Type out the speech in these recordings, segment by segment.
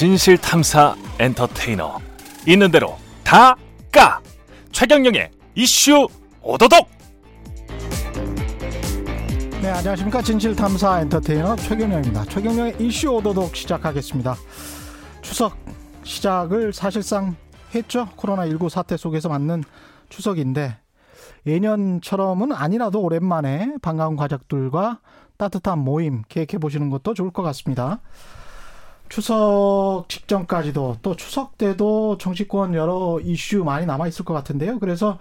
진실 탐사 엔터테이너. 있는 대로 다 까. 최경영의 이슈 오도독! 네 안녕하십니까. 진실 탐사 엔터테이너 최경영입니다. 최경영의 이슈 오도독 시작하겠습니다. 추석 시작을 사실상 했죠. 코로나 19 사태 속에서 맞는 추석인데 예년처럼은 아니라도 오랜만에 반가운 가족들과 따뜻한 모임 계획해 보시는 것도 좋을 것 같습니다. 추석 직전까지도 또 추석 때도 정치권 여러 이슈 많이 남아 있을 것 같은데요. 그래서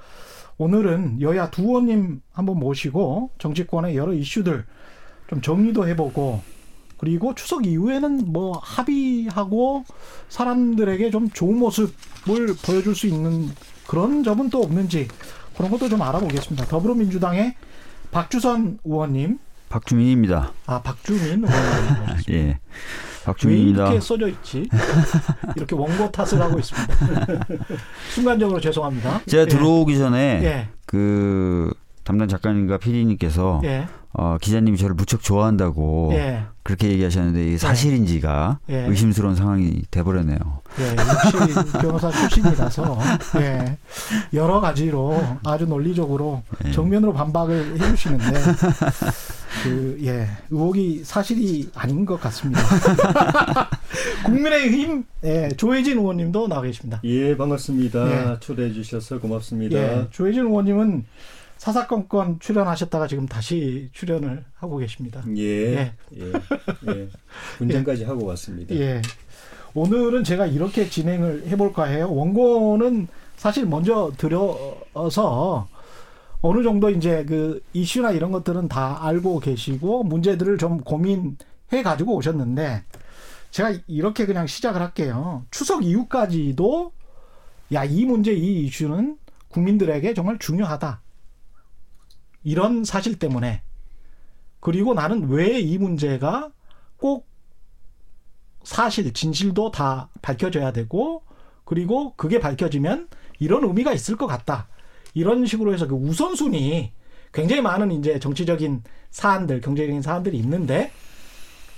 오늘은 여야 두 의원님 한번 모시고 정치권의 여러 이슈들 좀 정리도 해보고 그리고 추석 이후에는 뭐 합의하고 사람들에게 좀 좋은 모습을 보여줄 수 있는 그런 점은 또 없는지 그런 것도 좀 알아보겠습니다. 더불어민주당의 박주선 의원님. 박주민입니다. 아, 박주민 의원님. 예. 박주민입니다. 왜 이렇게 써져 있지? 이렇게 원고 탓을 하고 있습니다. 순간적으로 죄송합니다. 제가 예. 들어오기 전에 예. 그 담당 작가님과 PD님께서 예. 어, 기자님이 저를 무척 좋아한다고 예. 그렇게 얘기하셨는데 이게 예. 사실인지가 예. 의심스러운 상황이 돼버렸네요. 예, 역시 변호사 출신이라서 예, 여러 가지로 아주 논리적으로 예. 정면으로 반박을 해주시는데 그 예, 의혹이 사실이 아닌 것 같습니다. 국민의힘 예, 조혜진 의원님도 나와 계십니다. 예, 반갑습니다. 예. 초대해 주셔서 고맙습니다. 예, 조혜진 의원님은 사사건건 출연하셨다가 지금 다시 출연을 하고 계십니다. 예. 예. 예. 예. 분장까지 예. 하고 왔습니다. 예. 오늘은 제가 이렇게 진행을 해볼까 해요. 원고는 사실 먼저 들여서 어느 정도 이제 그 이슈나 이런 것들은 다 알고 계시고 문제들을 좀 고민해 가지고 오셨는데 제가 이렇게 그냥 시작을 할게요. 추석 이후까지도 야, 이 문제, 이 이슈는 국민들에게 정말 중요하다. 이런 사실 때문에 그리고 나는 왜 이 문제가 꼭 사실 진실도 다 밝혀져야 되고 그리고 그게 밝혀지면 이런 의미가 있을 것 같다. 이런 식으로 해서 그 우선순위 굉장히 많은 이제 정치적인 사안들, 경제적인 사안들이 있는데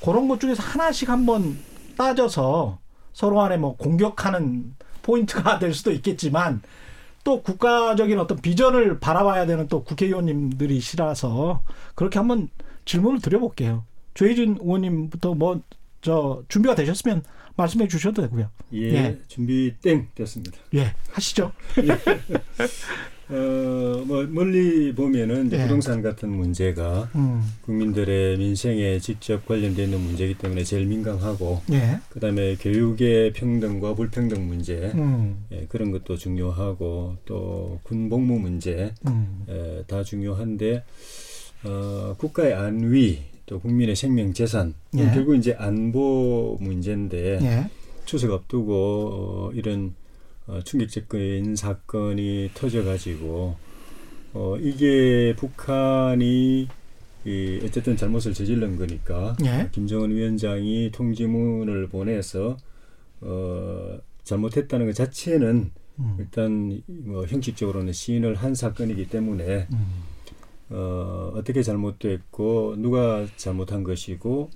그런 것 중에서 하나씩 한번 따져서 서로 간에 뭐 공격하는 포인트가 될 수도 있겠지만 또 국가적인 어떤 비전을 바라봐야 되는 또 국회의원님들이시라서 그렇게 한번 질문을 드려볼게요. 조혜진 의원님부터 뭐 저 준비가 되셨으면 말씀해 주셔도 되고요. 예, 예. 준비 땡 됐습니다. 예, 하시죠. 예. 어, 뭐 멀리 보면은 예. 부동산 같은 문제가 음. 국민들의 민생에 직접 관련되는 문제이기 때문에 제일 민감하고 예. 그다음에 교육의 평등과 불평등 문제 음. 예, 그런 것도 중요하고 또 군복무 문제 음. 예, 다 중요한데 어, 국가의 안위 또 국민의 생명 재산 예. 결국 이제 안보 문제인데 예. 추석 앞두고 어, 이런 어, 충격적인 사건이 터져가지고 어, 이게 북한이 이 어쨌든 잘못을 저지른 거니까 예? 김정은 위원장이 통지문을 보내서 어, 잘못했다는 것 자체는 음. 일단 뭐 형식적으로는 시인을 한 사건이기 때문에 음. 어, 어떻게 잘못됐고 누가 잘못한 것이고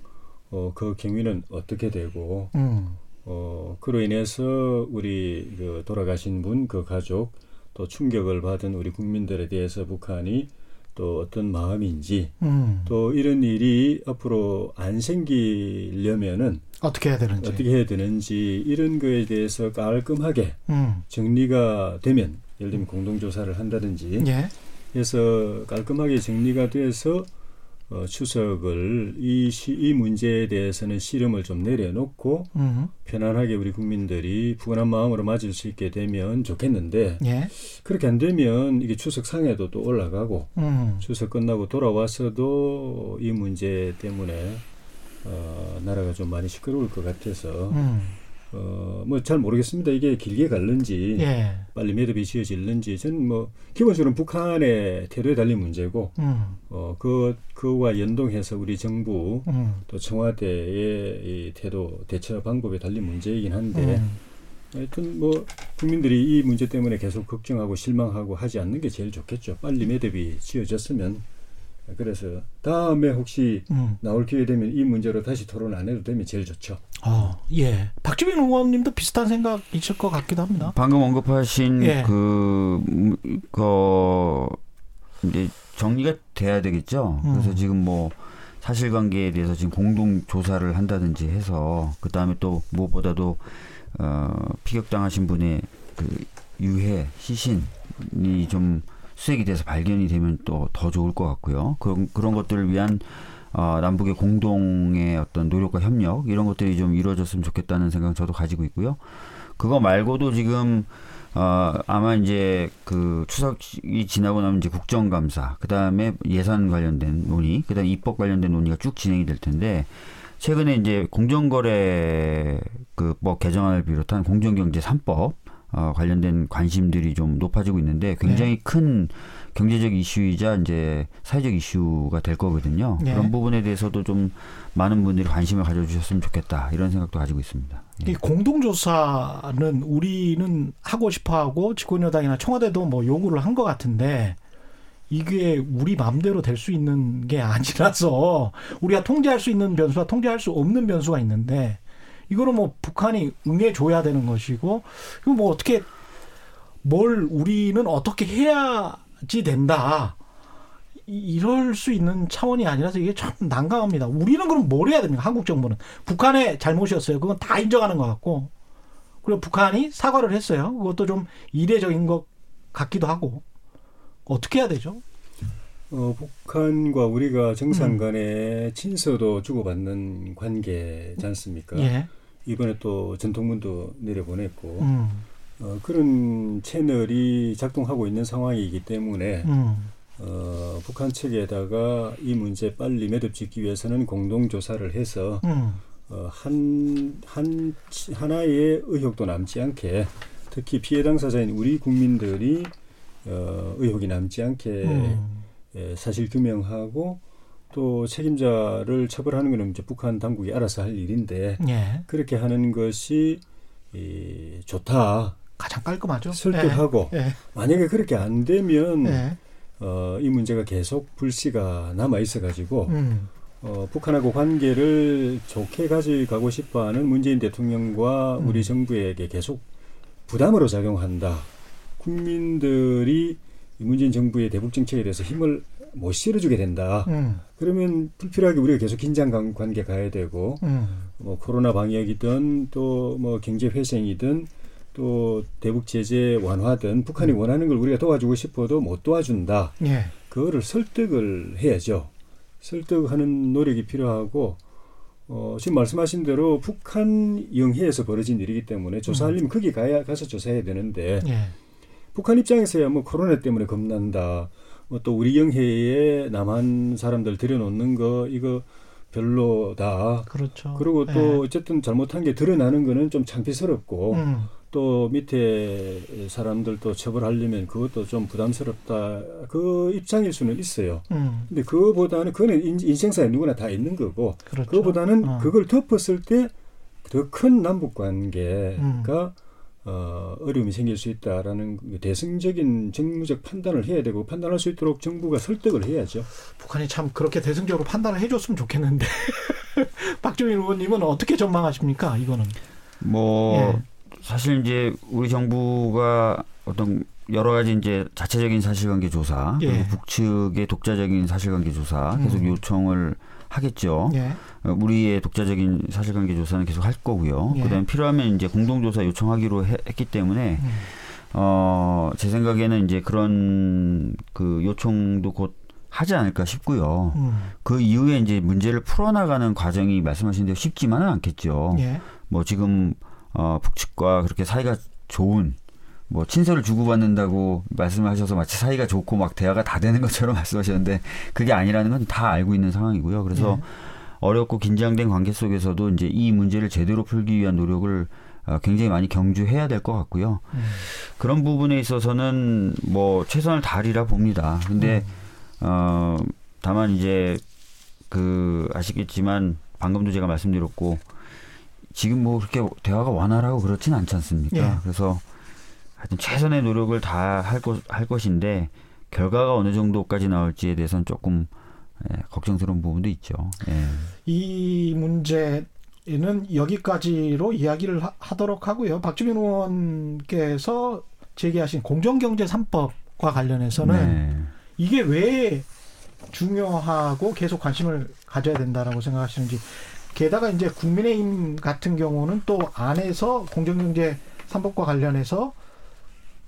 어, 그 경위는 어떻게 되고 음. 어, 그로 인해서 우리 그 돌아가신 분, 그 가족, 또 충격을 받은 우리 국민들에 대해서 북한이 또 어떤 마음인지 음. 또 이런 일이 앞으로 안 생기려면은 어떻게 해야 되는지 어떻게 해야 되는지 이런 거에 대해서 깔끔하게 음. 정리가 되면 예를 들면 공동조사를 한다든지 예. 해서 깔끔하게 정리가 돼서 어, 추석을 이, 시, 이 문제에 대해서는 시름을 좀 내려놓고 음. 편안하게 우리 국민들이 푸근한 마음으로 맞을 수 있게 되면 좋겠는데 예. 그렇게 안 되면 이게 추석 상에도 또 올라가고 음. 추석 끝나고 돌아와서도 이 문제 때문에 어, 나라가 좀 많이 시끄러울 것 같아서 음. 어, 뭐 잘 모르겠습니다. 이게 길게 갈는지 예. 빨리 매듭이 지어질는지 저는 뭐 기본적으로 북한의 태도에 달린 문제고 음. 어, 그 그와 연동해서 우리 정부 음. 또 청와대의 이 태도 대처 방법에 달린 문제이긴 한데 음. 하여튼 뭐 국민들이 이 문제 때문에 계속 걱정하고 실망하고 하지 않는 게 제일 좋겠죠. 빨리 매듭이 지어졌으면 그래서 다음에 혹시 음. 나올 기회 되면 이 문제로 다시 토론 안 해도 되면 제일 좋죠. 어, 예. 박주민 의원님도 비슷한 생각 있을 것 같기도 합니다. 방금 언급하신 예. 그, 그, 이제 정리가 돼야 되겠죠. 음. 그래서 지금 뭐 사실관계에 대해서 지금 공동 조사를 한다든지 해서 그 다음에 또 무엇보다도 어, 피격당하신 분의 그 유해 시신이 좀 수색이 돼서 발견이 되면 또 더 좋을 것 같고요. 그런 그런 것들을 위한 어, 남북의 공동의 어떤 노력과 협력 이런 것들이 좀 이루어졌으면 좋겠다는 생각 저도 가지고 있고요. 그거 말고도 지금 어, 아마 이제 그 추석이 지나고 나면 이제 국정감사, 그 다음에 예산 관련된 논의, 그 다음에 입법 관련된 논의가 쭉 진행이 될 텐데, 최근에 이제 공정거래 그 법 개정안을 비롯한 공정경제 3법 어, 관련된 관심들이 좀 높아지고 있는데 굉장히 네. 큰 경제적 이슈이자 이제 사회적 이슈가 될 거거든요. 네. 그런 부분에 대해서도 좀 많은 분들이 관심을 가져주셨으면 좋겠다 이런 생각도 가지고 있습니다. 이 공동조사는 우리는 하고 싶어하고 집권여당이나 청와대도 뭐 요구를 한 것 같은데 이게 우리 마음대로 될 수 있는 게 아니라서 우리가 통제할 수 있는 변수와 통제할 수 없는 변수가 있는데 이거는 뭐 북한이 응해줘야 되는 것이고 이거 뭐 어떻게 뭘 우리는 어떻게 해야지 된다. 이럴 수 있는 차원이 아니라서 이게 참 난감합니다. 우리는 그럼 뭘 해야 됩니까? 한국 정부는 북한의 잘못이었어요. 그건 다 인정하는 것 같고 그리고 북한이 사과를 했어요. 그것도 좀 이례적인 것 같기도 하고 어떻게 해야 되죠? 어, 북한과 우리가 정상 음. 간에 음. 친서도 주고받는 관계지 않습니까? 예. 이번에 또 전통문도 내려보냈고 음. 어, 그런 채널이 작동하고 있는 상황이기 때문에 음. 어, 북한 측에다가 이 문제 빨리 매듭 짓기 위해서는 공동 조사를 해서 음. 어, 한, 한 하나의 의혹도 남지 않게 특히 피해 당사자인 우리 국민들이 어, 의혹이 남지 않게 음. 예, 사실 규명하고 또 책임자를 처벌하는 것은 이제 북한 당국이 알아서 할 일인데 예. 그렇게 하는 것이 이, 좋다. 가장 깔끔하죠. 설득하고 예. 예. 만약에 그렇게 안 되면 예. 어, 이 문제가 계속 불씨가 남아 있어 가지고 음. 어, 북한하고 관계를 좋게 가져가고 싶어하는 문재인 대통령과 음. 우리 정부에게 계속 부담으로 작용한다. 국민들이 문재인 정부의 대북 정책에 대해서 힘을 못 실어주게 된다. 음. 그러면 불필요하게 우리가 계속 긴장 관계 가야 되고, 음. 뭐 코로나 방역이든 또 뭐 경제 회생이든 또 대북 제재 완화든 북한이 음. 원하는 걸 우리가 도와주고 싶어도 못 도와준다. 예. 그거를 설득을 해야죠. 설득하는 노력이 필요하고 어, 지금 말씀하신 대로 북한 영해에서 벌어진 일이기 때문에 조사하려면 음. 거기 가야 가서 조사해야 되는데 예. 북한 입장에서야 뭐 코로나 때문에 겁난다. 뭐 또 우리 영해에 남한 사람들 들여놓는 거 이거 별로다. 그렇죠. 그리고 또 네. 어쨌든 잘못한 게 드러나는 거는 좀 창피스럽고 음. 또 밑에 사람들도 처벌하려면 그것도 좀 부담스럽다. 그 입장일 수는 있어요. 음. 근데 그거보다는 그거는 인생사에 누구나 다 있는 거고 그렇죠. 그거보다는 어. 그걸 덮었을 때 더 큰 남북 관계가 음. 어, 어려움이 생길 수 있다라는 그 대승적인 정무적 판단을 해야 되고 판단할 수 있도록 정부가 설득을 해야죠. 북한이 참 그렇게 대승적으로 판단을 해줬으면 좋겠는데 박주민 의원님은 어떻게 전망하십니까? 이거는 뭐 예. 사실 이제 우리 정부가 어떤 여러 가지 이제 자체적인 사실관계 조사 예. 그리고 북측의 독자적인 사실관계 조사 계속 음. 요청을 하겠죠. 예. 어, 우리의 독자적인 사실관계 조사는 계속 할 거고요. 예. 그다음에 필요하면 이제 공동조사 요청하기로 해, 했기 때문에 음. 어, 제 생각에는 이제 그런 그 요청도 곧 하지 않을까 싶고요. 음. 그 이후에 이제 문제를 풀어나가는 과정이 말씀하신 대로 쉽지만은 않겠죠. 예. 뭐 지금 어, 북측과 그렇게 사이가 좋은 뭐 친서를 주고받는다고 말씀하셔서 마치 사이가 좋고 막 대화가 다 되는 것처럼 말씀하셨는데 그게 아니라는 건 다 알고 있는 상황이고요. 그래서 네. 어렵고 긴장된 관계 속에서도 이제 이 문제를 제대로 풀기 위한 노력을 어, 굉장히 많이 경주해야 될 것 같고요. 음. 그런 부분에 있어서는 뭐 최선을 다하리라 봅니다. 근데 음. 어 다만 이제 그 아시겠지만 방금도 제가 말씀드렸고 지금 뭐 그렇게 대화가 완화라고 그렇진 않지 않습니까? 예. 그래서 하여튼 최선의 노력을 다 할 것, 할 것인데 결과가 어느 정도까지 나올지에 대해서는 조금 예, 걱정스러운 부분도 있죠. 예. 이 문제는 여기까지로 이야기를 하, 도록 하고요. 박주민 의원께서 제기하신 공정경제 3법과 관련해서는 네. 이게 왜 중요하고 계속 관심을 가져야 된다라고 생각하시는지 게다가 이제 국민의힘 같은 경우는 또 안에서 공정경제 3법과 관련해서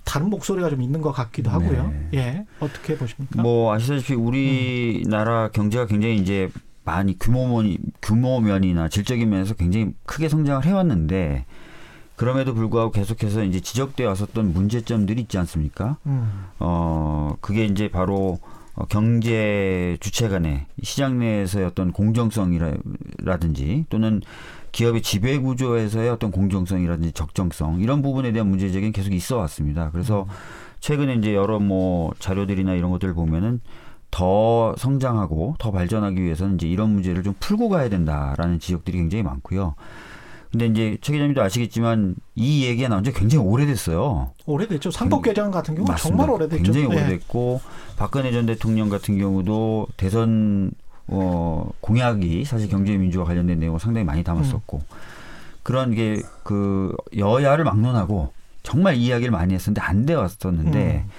다른 목소리가 좀 있는 것 같기도 하고요. 네. 예. 어떻게 보십니까? 뭐 아시다시피 우리나라 음. 경제가 굉장히 이제 많이 규모면 규모면이나 질적인 면에서 굉장히 크게 성장을 해왔는데 그럼에도 불구하고 계속해서 이제 지적되어 왔었던 문제점들이 있지 않습니까? 음. 어 그게 이제 바로 어, 경제 주체 간의 시장 내에서의 어떤 공정성이라든지 또는 기업의 지배 구조에서의 어떤 공정성이라든지 적정성 이런 부분에 대한 문제 제기는 계속 있어 왔습니다. 그래서 음. 최근에 이제 여러 뭐 자료들이나 이런 것들을 보면은 더 성장하고 더 발전하기 위해서는 이제 이런 문제를 좀 풀고 가야 된다라는 지적들이 굉장히 많고요. 근데 이제 최 기자님도 아시겠지만 이 얘기가 나온 지 굉장히 오래됐어요. 오래됐죠. 상법 개정 같은 경우 정말 오래됐죠. 굉장히 네. 오래됐고 박근혜 전 대통령 같은 경우도 대선 어, 공약이 사실 경제 민주화 관련된 내용을 상당히 많이 담았었고 음. 그런 게 그 여야를 막론하고 정말 이야기를 많이 했었는데 안 돼 왔었는데 음.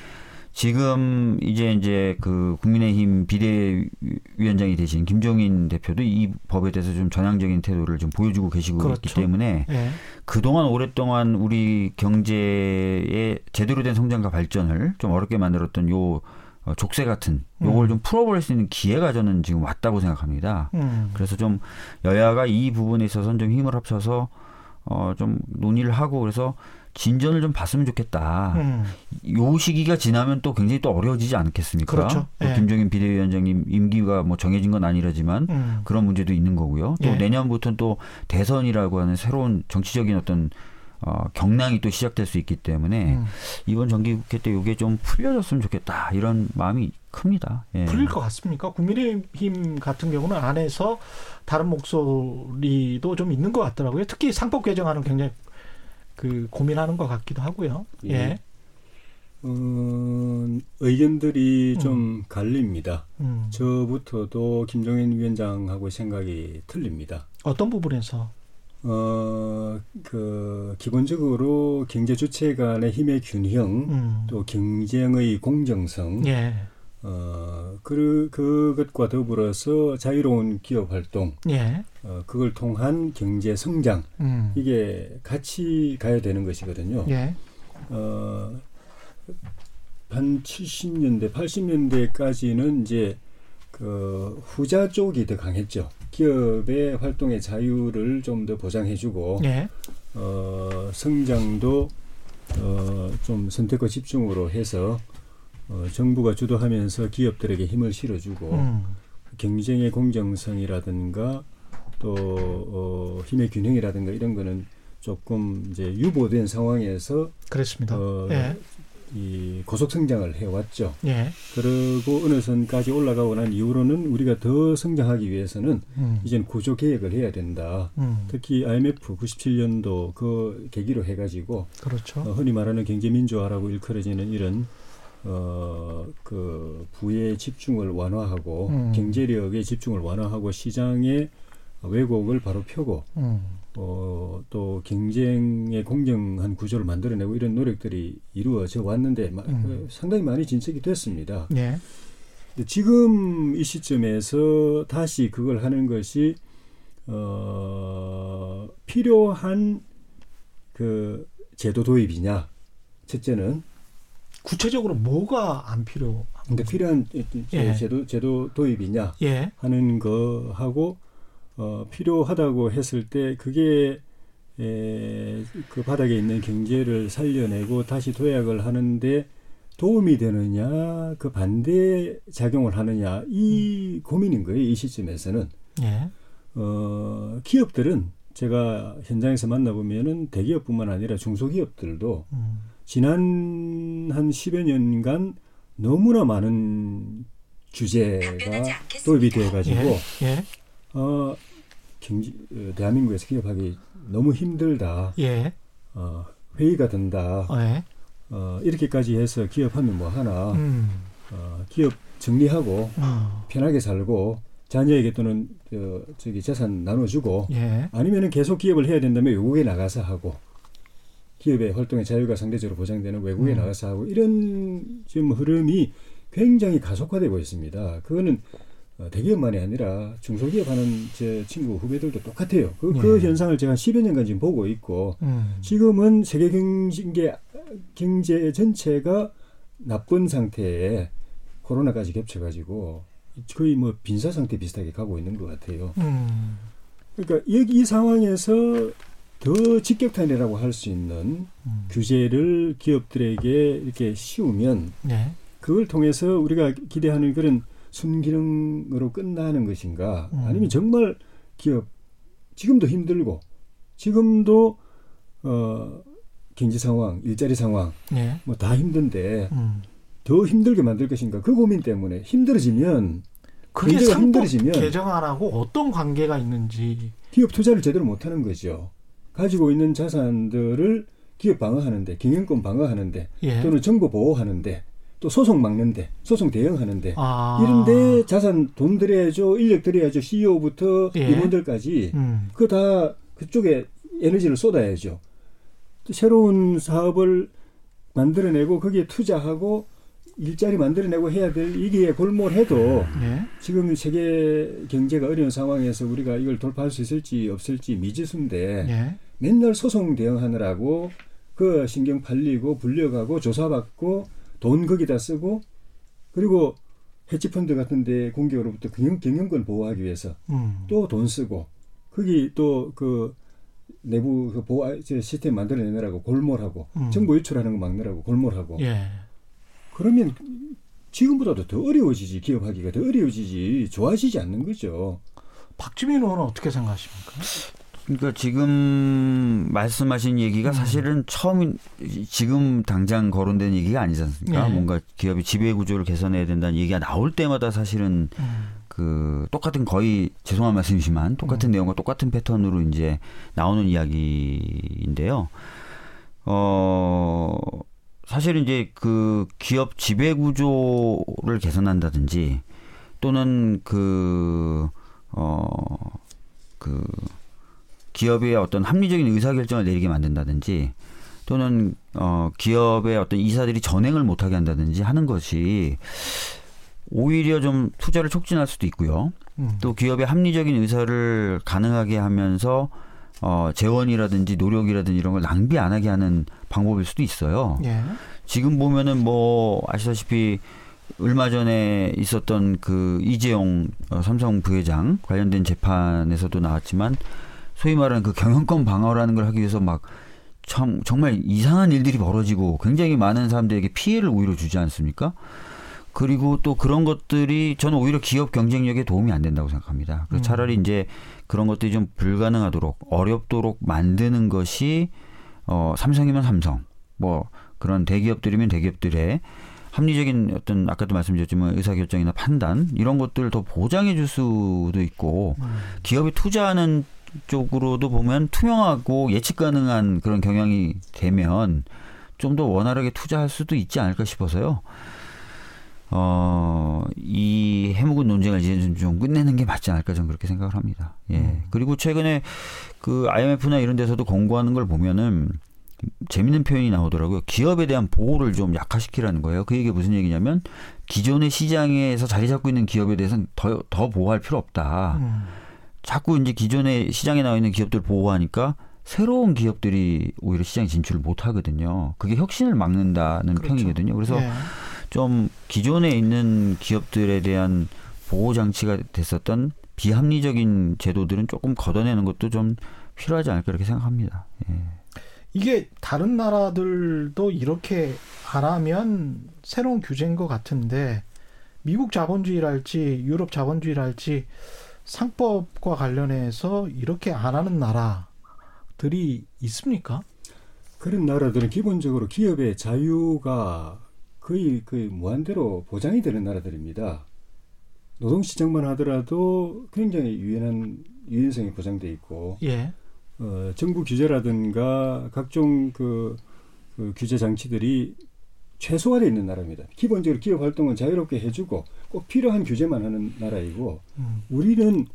지금 이제 이제 그 국민의힘 비대위원장이 되신 김종인 대표도 이 법에 대해서 좀 전향적인 태도를 좀 보여주고 계시고 그렇죠. 있기 때문에 네. 그동안 오랫동안 우리 경제의 제대로 된 성장과 발전을 좀 어렵게 만들었던 요 어, 족쇄 같은 요걸 음. 좀 풀어버릴 수 있는 기회가 저는 지금 왔다고 생각합니다. 음. 그래서 좀 여야가 이 부분에 있어서는 좀 힘을 합쳐서 어, 좀 논의를 하고 그래서 진전을 좀 봤으면 좋겠다. 음. 요 시기가 지나면 또 굉장히 또 어려워지지 않겠습니까? 그렇죠. 예. 김종인 비대위원장님 임기가 뭐 정해진 건 아니라지만 음. 그런 문제도 있는 거고요. 또 예. 내년부터는 또 대선이라고 하는 새로운 정치적인 어떤 어, 경랑이 또 시작될 수 있기 때문에 음. 이번 정기국회 때 이게 좀 풀려졌으면 좋겠다 이런 마음이 큽니다. 예. 풀릴 것 같습니까? 국민의힘 같은 경우는 안에서 다른 목소리도 좀 있는 것 같더라고요. 특히 상법 개정안은 굉장히 그 고민하는 것 같기도 하고요. 예. 예. 어, 의견들이 음. 좀 갈립니다. 음. 저부터도 김종인 위원장하고 생각이 틀립니다. 어떤 부분에서? 어, 그, 기본적으로 경제 주체 간의 힘의 균형, 음. 또 경쟁의 공정성, 예. 어, 그, 그것과 더불어서 자유로운 기업 활동, 예. 어, 그걸 통한 경제 성장, 음. 이게 같이 가야 되는 것이거든요. 예. 어, 한 70년대, 80년대까지는 이제 그 후자 쪽이 더 강했죠. 기업의 활동의 자유를 좀 더 보장해주고, 예. 어, 성장도 어, 좀 선택과 집중으로 해서 어, 정부가 주도하면서 기업들에게 힘을 실어주고 음. 경쟁의 공정성이라든가 또 어, 힘의 균형이라든가 이런 거는 조금 이제 유보된 상황에서 그렇습니다. 어, 예. 이 고속 성장을 해왔죠. 예. 그리고 어느 선까지 올라가고 난 이후로는 우리가 더 성장하기 위해서는 음. 이제는 구조 개혁을 해야 된다. 음. 특히 IMF 97년도 그 계기로 해가지고 그렇죠. 어, 흔히 말하는 경제 민주화라고 일컬어지는 이런 어, 그 부의 집중을 완화하고 음. 경제력의 집중을 완화하고 시장의 왜곡을 바로 펴고 음. 어, 또 경쟁의 공정한 구조를 만들어내고 이런 노력들이 이루어져 왔는데 음. 그 상당히 많이 진척이 됐습니다. 예. 지금 이 시점에서 다시 그걸 하는 것이 어, 필요한 그 제도 도입이냐? 첫째는 구체적으로 뭐가 안 필요? 근데 필요한 예. 제도 제도 도입이냐 예. 하는 거 하고 어, 필요하다고 했을 때 그게 에, 그 바닥에 있는 경제를 살려내고 다시 도약을 하는데 도움이 되느냐 그 반대 작용을 하느냐 이 음. 고민인 거예요 이 시점에서는 예. 어, 기업들은 제가 현장에서 만나보면은 대기업뿐만 아니라 중소기업들도 음. 지난 한 10여 년간 너무나 많은 규제가 도입이 돼 가지고 예, 예. 어, 경제, 어, 대한민국에서 기업하기 너무 힘들다. 예. 어, 회의가 된다. 예. 어, 이렇게까지 해서 기업하면 뭐 하나. 음. 어, 기업 정리하고 어. 편하게 살고 자녀에게 또는 저, 저기 재산 나눠주고 예. 아니면은 계속 기업을 해야 된다면 외국에 나가서 하고 기업의 활동의 자유가 상대적으로 보장되는 외국에 음. 나가서 하고 이런 지금 흐름이 굉장히 가속화되고 있습니다. 그거는 어, 대기업만이 아니라 중소기업 하는 제 친구 후배들도 똑같아요. 그, 그 예. 현상을 제가 10여 년간 지금 보고 있고 음. 지금은 세계 경제 경제 전체가 나쁜 상태에 코로나까지 겹쳐가지고 거의 뭐 빈사 상태 비슷하게 가고 있는 것 같아요. 음. 그러니까 이, 이 상황에서 더 직격탄이라고 할 수 있는 음. 규제를 기업들에게 이렇게 씌우면 네. 그걸 통해서 우리가 기대하는 그런 순기능으로 끝나는 것인가 음. 아니면 정말 기업 지금도 힘들고 지금도 어 경제 상황 일자리 상황 네. 뭐다 힘든데 음. 더 힘들게 만들 것인가 그 고민 때문에 힘들어지면 그게 상법 개정안하고 어떤 관계가 있는지 기업 투자를 제대로 못 하는 거죠. 가지고 있는 자산들을 기업 방어하는데 경영권 방어하는데 예. 또는 정보 보호하는데 또 소송 막는데 소송 대응하는데 아. 이런데 자산 돈 들여야죠 인력 들여야죠 CEO부터 예. 임원들까지 음. 그다 그쪽에 에너지를 쏟아야죠 새로운 사업을 만들어내고 거기에 투자하고 일자리 만들어내고 해야 될 이게 골몰해도 네. 지금 세계 경제가 어려운 상황에서 우리가 이걸 돌파할 수 있을지 없을지 미지수인데 네. 맨날 소송 대응하느라고 그 신경 팔리고 불려가고 조사받고 돈 거기다 쓰고 그리고 헤지펀드 같은 데 공격으로부터 경영, 경영권 보호하기 위해서 음. 또돈 쓰고 거기 또 그 내부 그 보호 시스템 만들어내느라고 골몰하고 음. 정보 유출하는 거 막느라고 골몰하고 예. 그러면 지금보다도 더 어려워지지 기업하기가 더 어려워지지 좋아지지 않는 거죠. 박주민 의원은 어떻게 생각하십니까? 그러니까 지금 말씀하신 얘기가 음. 사실은 처음 지금 당장 거론된 얘기가 아니지 않습니까? 네. 뭔가 기업이 지배 구조를 개선해야 된다는 얘기가 나올 때마다 사실은 음. 그 똑같은 거의 죄송한 말씀이지만 똑같은 음. 내용과 똑같은 패턴으로 이제 나오는 이야기인데요. 어 사실은 이제 그 기업 지배 구조를 개선한다든지 또는 그, 어, 그 기업의 어떤 합리적인 의사결정을 내리게 만든다든지 또는 어, 기업의 어떤 이사들이 전행을 못하게 한다든지 하는 것이 오히려 좀 투자를 촉진할 수도 있고요. 음. 또 기업의 합리적인 의사를 가능하게 하면서 어, 재원이라든지 노력이라든지 이런 걸 낭비 안 하게 하는 방법일 수도 있어요. 예. 지금 보면은 뭐 아시다시피 얼마 전에 있었던 그 이재용 어, 삼성 부회장 관련된 재판에서도 나왔지만 소위 말하는 그 경영권 방어라는 걸 하기 위해서 막 참, 정말 이상한 일들이 벌어지고 굉장히 많은 사람들에게 피해를 오히려 주지 않습니까? 그리고 또 그런 것들이 저는 오히려 기업 경쟁력에 도움이 안 된다고 생각합니다. 그래서 음. 차라리 이제 그런 것들이 좀 불가능하도록 어렵도록 만드는 것이 어 삼성이면 삼성 뭐 그런 대기업들이면 대기업들의 합리적인 어떤 아까도 말씀드렸지만 의사결정이나 판단 이런 것들을 더 보장해 줄 수도 있고 음. 기업이 투자하는 쪽으로도 보면 투명하고 예측 가능한 그런 경영이 되면 좀 더 원활하게 투자할 수도 있지 않을까 싶어서요. 어, 이 해묵은 논쟁을 이제 좀 끝내는 게 맞지 않을까 저는 그렇게 생각을 합니다. 예. 음. 그리고 최근에 그 IMF나 이런 데서도 공고하는 걸 보면은 재밌는 표현이 나오더라고요. 기업에 대한 보호를 좀 약화시키라는 거예요. 그 얘기 무슨 얘기냐면 기존의 시장에서 자리 잡고 있는 기업에 대해서는 더, 더 보호할 필요 없다. 음. 자꾸 이제 기존의 시장에 나와 있는 기업들 보호하니까 새로운 기업들이 오히려 시장 진출을 못 하거든요. 그게 혁신을 막는다는 그렇죠. 평이거든요. 그래서 예. 좀 기존에 있는 기업들에 대한 보호 장치가 됐었던 비합리적인 제도들은 조금 걷어내는 것도 좀 필요하지 않을까 이렇게 생각합니다. 예. 이게 다른 나라들도 이렇게 하라면 새로운 규제인 것 같은데 미국 자본주의랄지 유럽 자본주의랄지 상법과 관련해서 이렇게 안 하는 나라들이 있습니까? 그런 나라들은 기본적으로 기업의 자유가 거의 거의 무한대로 보장이 되는 나라들입니다. 노동 시장만 하더라도 굉장히 유연한 유연성이 보장돼 있고, 예. 어, 정부 규제라든가 각종 그, 그 규제 장치들이 최소화되어 있는 나라입니다. 기본적으로 기업 활동은 자유롭게 해주고 꼭 필요한 규제만 하는 나라이고 음. 우리는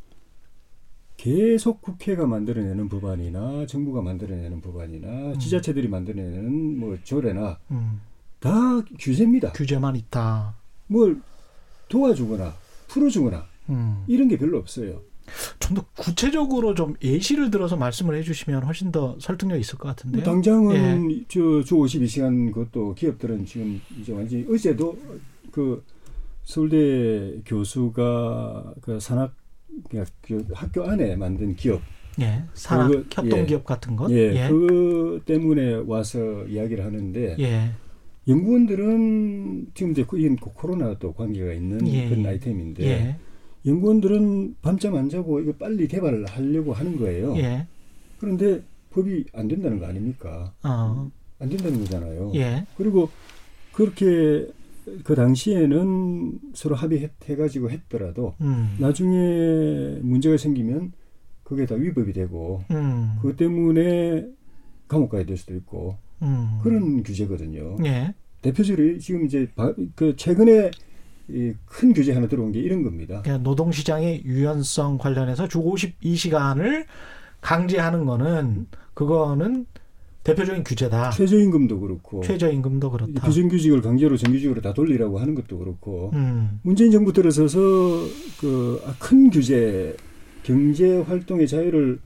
계속 국회가 만들어내는 법안이나 정부가 만들어내는 법안이나 음. 지자체들이 만들어내는 뭐 조례나 음. 다 규제입니다. 규제만 있다. 뭘 도와주거나 풀어주거나 음. 이런 게 별로 없어요. 좀 더 구체적으로 좀 예시를 들어서 말씀을 해주시면 훨씬 더 설득력 있을 것 같은데요. 뭐 당장은 예. 저주 52시간 그것도 기업들은 지금 이제 완전히 어제도 그 서울대 교수가 그 산학 그 학교 안에 만든 기업 예, 산학 그, 협동 예, 기업 같은 것. 예, 예, 그 때문에 와서 이야기를 하는데 예. 연구원들은 지금 이제 그 이건 코로나도 관계가 있는 예. 그런 아이템인데 예. 연구원들은 밤잠 안 자고 이거 빨리 개발을 하려고 하는 거예요. 예. 그런데 법이 안 된다는 거 아닙니까? 어. 안 된다는 거잖아요. 예. 그리고 그렇게 그 당시에는 서로 합의해가지고 했더라도 음. 나중에 문제가 생기면 그게 다 위법이 되고 음. 그것 때문에 감옥 가야 될 수도 있고 음. 그런 규제거든요. 예. 대표적으로 지금 이제 그 최근에 이큰 규제 하나 들어온 게 이런 겁니다. 그러니까 노동시장의 유연성 관련해서 주 52시간을 강제하는 거는 그거는 대표적인 규제다. 최저임금도 그렇고 최저임금도 그렇다. 비정규직을 강제로 정규직으로 다 돌리라고 하는 것도 그렇고 음. 문재인 정부 들어서서 그큰 아, 규제 경제 활동의 자유를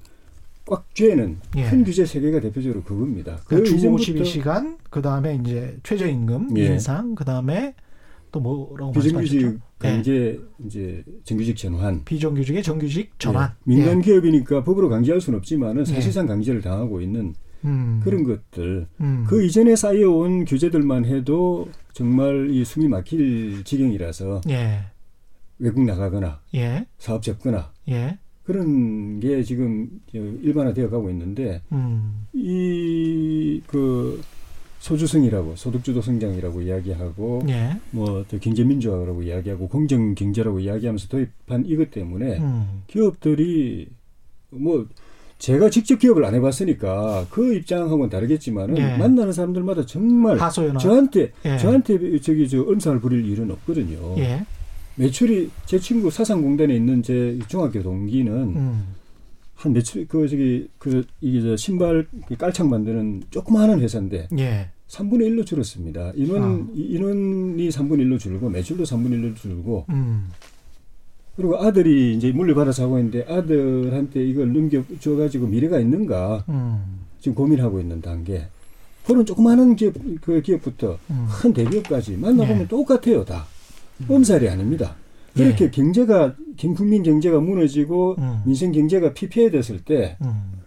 꽉 쬐는 예. 큰 규제 세 개가 대표적으로 그겁니다. 그러니까 주 52시간 그 다음에 이제 최저임금 예. 인상 그 다음에 또 뭐라고 비정규직 강제 네. 이제 정규직 전환. 비정규직의 정규직 전환. 네. 민간 기업이니까 법으로 강제할 수는 없지만은 사실상 강제를 당하고 있는 음. 그런 것들. 음. 그 이전에 쌓여온 규제들만 해도 정말 이 숨이 막힐 지경이라서 예. 외국 나가거나 예. 사업 접거나 예. 그런 게 지금 일반화되어 가고 있는데 음. 이그 소주성이라고 소득주도 성장이라고 이야기하고 예. 뭐또 경제민주화라고 이야기하고 공정 경제라고 이야기하면서 도입한 이것 때문에 음. 기업들이 뭐 제가 직접 기업을 안 해봤으니까 그 입장하고는 다르겠지만은 예. 만나는 사람들마다 정말 하소연하. 저한테 예. 저한테 저기 저 음상을 부릴 일은 없거든요. 예. 매출이 제 친구 사상공단에 있는 제 중학교 동기는 음. 한 며칠 그 저기 그 이게 저 신발 깔창 만드는 조그마한 회사인데 예. 3분의 1로 줄었습니다. 인원 아. 인원이 3분의 1로 줄고 매출도 3분의 1로 줄고 음. 그리고 아들이 이제 물려받아서 하고 있는데 아들한테 이걸 넘겨줘 가지고 미래가 있는가 음. 지금 고민하고 있는 단계. 그런 조그마한 기업 그 기업부터 음. 큰 대기업까지 만나보면 예. 똑같아요 다. 엄살이 아닙니다. 그렇게 예. 경제가 국민 경제가 무너지고 음. 민생 경제가 피폐해졌을 때 음.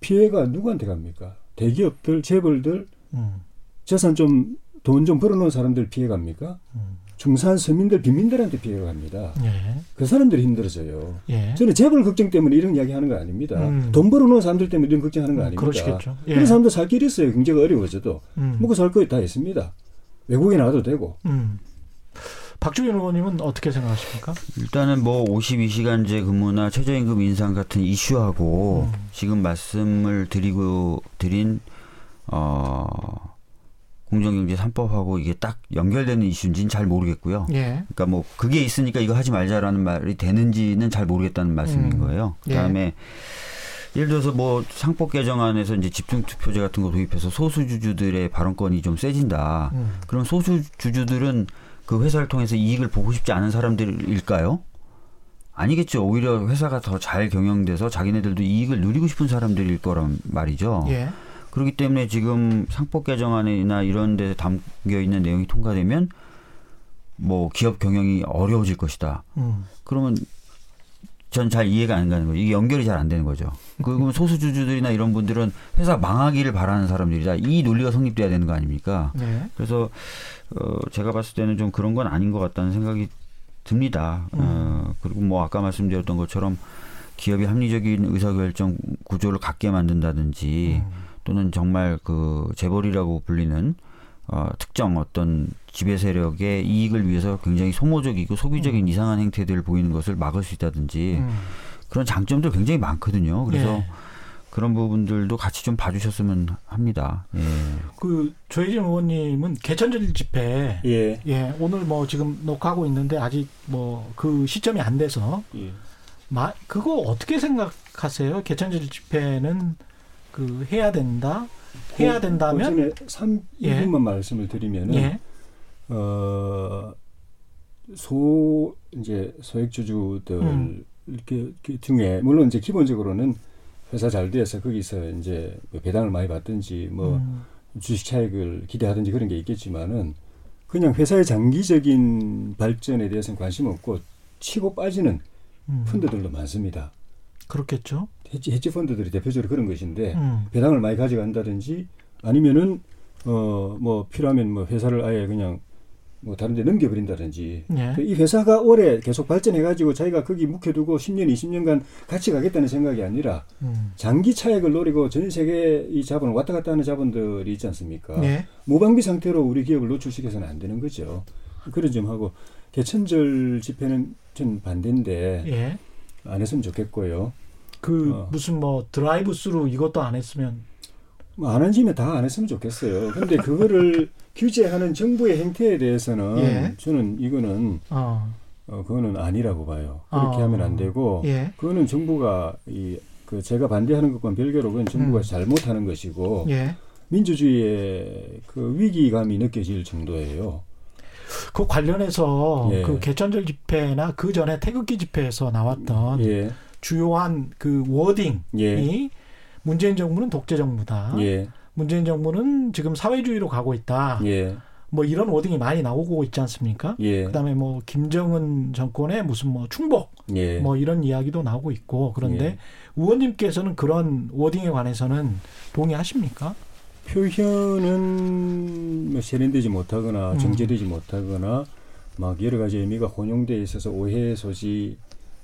피해가 누구한테 갑니까? 대기업들, 재벌들, 음. 재산 좀 돈 좀 벌어놓은 사람들 피해 갑니까? 음. 중산 서민들, 빈민들한테 피해가 갑니다. 예. 그 사람들이 힘들어져요. 예. 저는 재벌 걱정 때문에 이런 이야기 하는 거 아닙니다. 음. 돈 벌어놓은 사람들 때문에 이런 걱정하는 거 음, 아닙니다. 그러시겠죠. 예. 그런 사람들 살 길이 있어요. 경제가 어려워져도. 먹고 살 거에 다 있습니다. 외국에 나가도 되고. 박주현 의원님은 어떻게 생각하십니까? 일단은 뭐 52시간제 근무나 최저임금 인상 같은 이슈하고 음. 지금 말씀을 드리고 드린 어 공정경제 3법하고 이게 딱 연결되는 이슈인지는 잘 모르겠고요. 예. 그러니까 뭐 그게 있으니까 이거 하지 말자라는 말이 되는지는 잘 모르겠다는 말씀인 음. 거예요. 그다음에 예. 예를 들어서 뭐 상법 개정안에서 이제 집중 투표제 같은 거 도입해서 소수 주주들의 발언권이 좀 세진다. 음. 그럼 소수 주주들은 그 회사를 통해서 이익을 보고 싶지 않은 사람들일까요? 아니겠죠. 오히려 회사가 더 잘 경영돼서 자기네들도 이익을 누리고 싶은 사람들일 거란 말이죠. 예. 그렇기 때문에 지금 상법 개정안이나 이런 데 담겨 있는 내용이 통과되면 뭐 기업 경영이 어려워질 것이다. 음. 그러면 전 잘 이해가 안 가는 거죠. 이게 연결이 잘 안 되는 거죠. 그러면 소수주주들이나 이런 분들은 회사 망하기를 바라는 사람들이다. 이 논리가 성립돼야 되는 거 아닙니까? 네. 그래서 어, 제가 봤을 때는 좀 그런 건 아닌 것 같다는 생각이 듭니다. 음. 어, 그리고 뭐 아까 말씀드렸던 것처럼 기업이 합리적인 의사결정 구조를 갖게 만든다든지 음. 또는 정말 그 재벌이라고 불리는 어, 특정 어떤 지배 세력의 이익을 위해서 굉장히 소모적이고 소비적인 음. 이상한 행태들을 보이는 것을 막을 수 있다든지 음. 그런 장점들 굉장히 많거든요. 그래서 예. 그런 부분들도 같이 좀 봐주셨으면 합니다. 예. 그 조혜진 의원님은 개천절 집회 예. 예 오늘 뭐 지금 녹화하고 있는데 아직 뭐 그 시점이 안 돼서 예. 마, 그거 어떻게 생각하세요? 개천절 집회는 그 해야 된다. 해야 그 된다면 그 3, 예. 2분만 말씀을 드리면은 예. 어, 소 이제 소액 주주들 음. 이렇게 중에 물론 이제 기본적으로는 회사 잘 돼서 거기서 이제 뭐 배당을 많이 받든지 뭐 음. 주식 차익을 기대하든지 그런 게 있겠지만은 그냥 회사의 장기적인 발전에 대해서는 관심 없고 치고 빠지는 음. 펀드들도 많습니다. 그렇겠죠. 해지, 해지 펀드들이 대표적으로 그런 것인데 음. 배당을 많이 가져간다든지 아니면은 어 뭐 필요하면 뭐 회사를 아예 그냥 뭐 다른 데 넘겨버린다든지 예. 이 회사가 오래 계속 발전해 가지고 자기가 거기 묵혀두고 10년, 20년간 같이 가겠다는 생각이 아니라 음. 장기 차익을 노리고 전 세계 이 자본을 왔다 갔다 하는 자본들이 있지 않습니까? 예. 무방비 상태로 우리 기업을 노출시켜서는 안 되는 거죠. 그런 점 하고 개천절 집회는 전 반대인데 예. 안 했으면 좋겠고요. 그 어. 무슨 뭐 드라이브 스루 이것도 안 했으면 뭐안 한지면 다안 했으면 좋겠어요. 근데 그거를 규제하는 정부의 행태에 대해서는 예. 저는 이거는 어. 어 그거는 아니라고 봐요. 그렇게 어. 하면 안 되고 예. 그거는 정부가 이 그 제가 반대하는 것과 별개로 그건 정부가 음. 잘못하는 것이고 예. 민주주의의 그 위기감이 느껴질 정도예요. 그 관련해서 예. 그 개천절 집회나 그 전에 태극기 집회에서 나왔던 예. 주요한 그 워딩이 예. 문재인 정부는 독재 정부다. 예. 문재인 정부는 지금 사회주의로 가고 있다. 예. 뭐 이런 워딩이 많이 나오고 있지 않습니까? 예. 그다음에 뭐 김정은 정권의 무슨 뭐 충복 예. 뭐 이런 이야기도 나오고 있고 그런데 예. 의원님께서는 그런 워딩에 관해서는 동의하십니까? 표현은 뭐 세련되지 못하거나 음. 정제되지 못하거나 막 여러 가지 의미가 혼용돼 있어서 오해 소지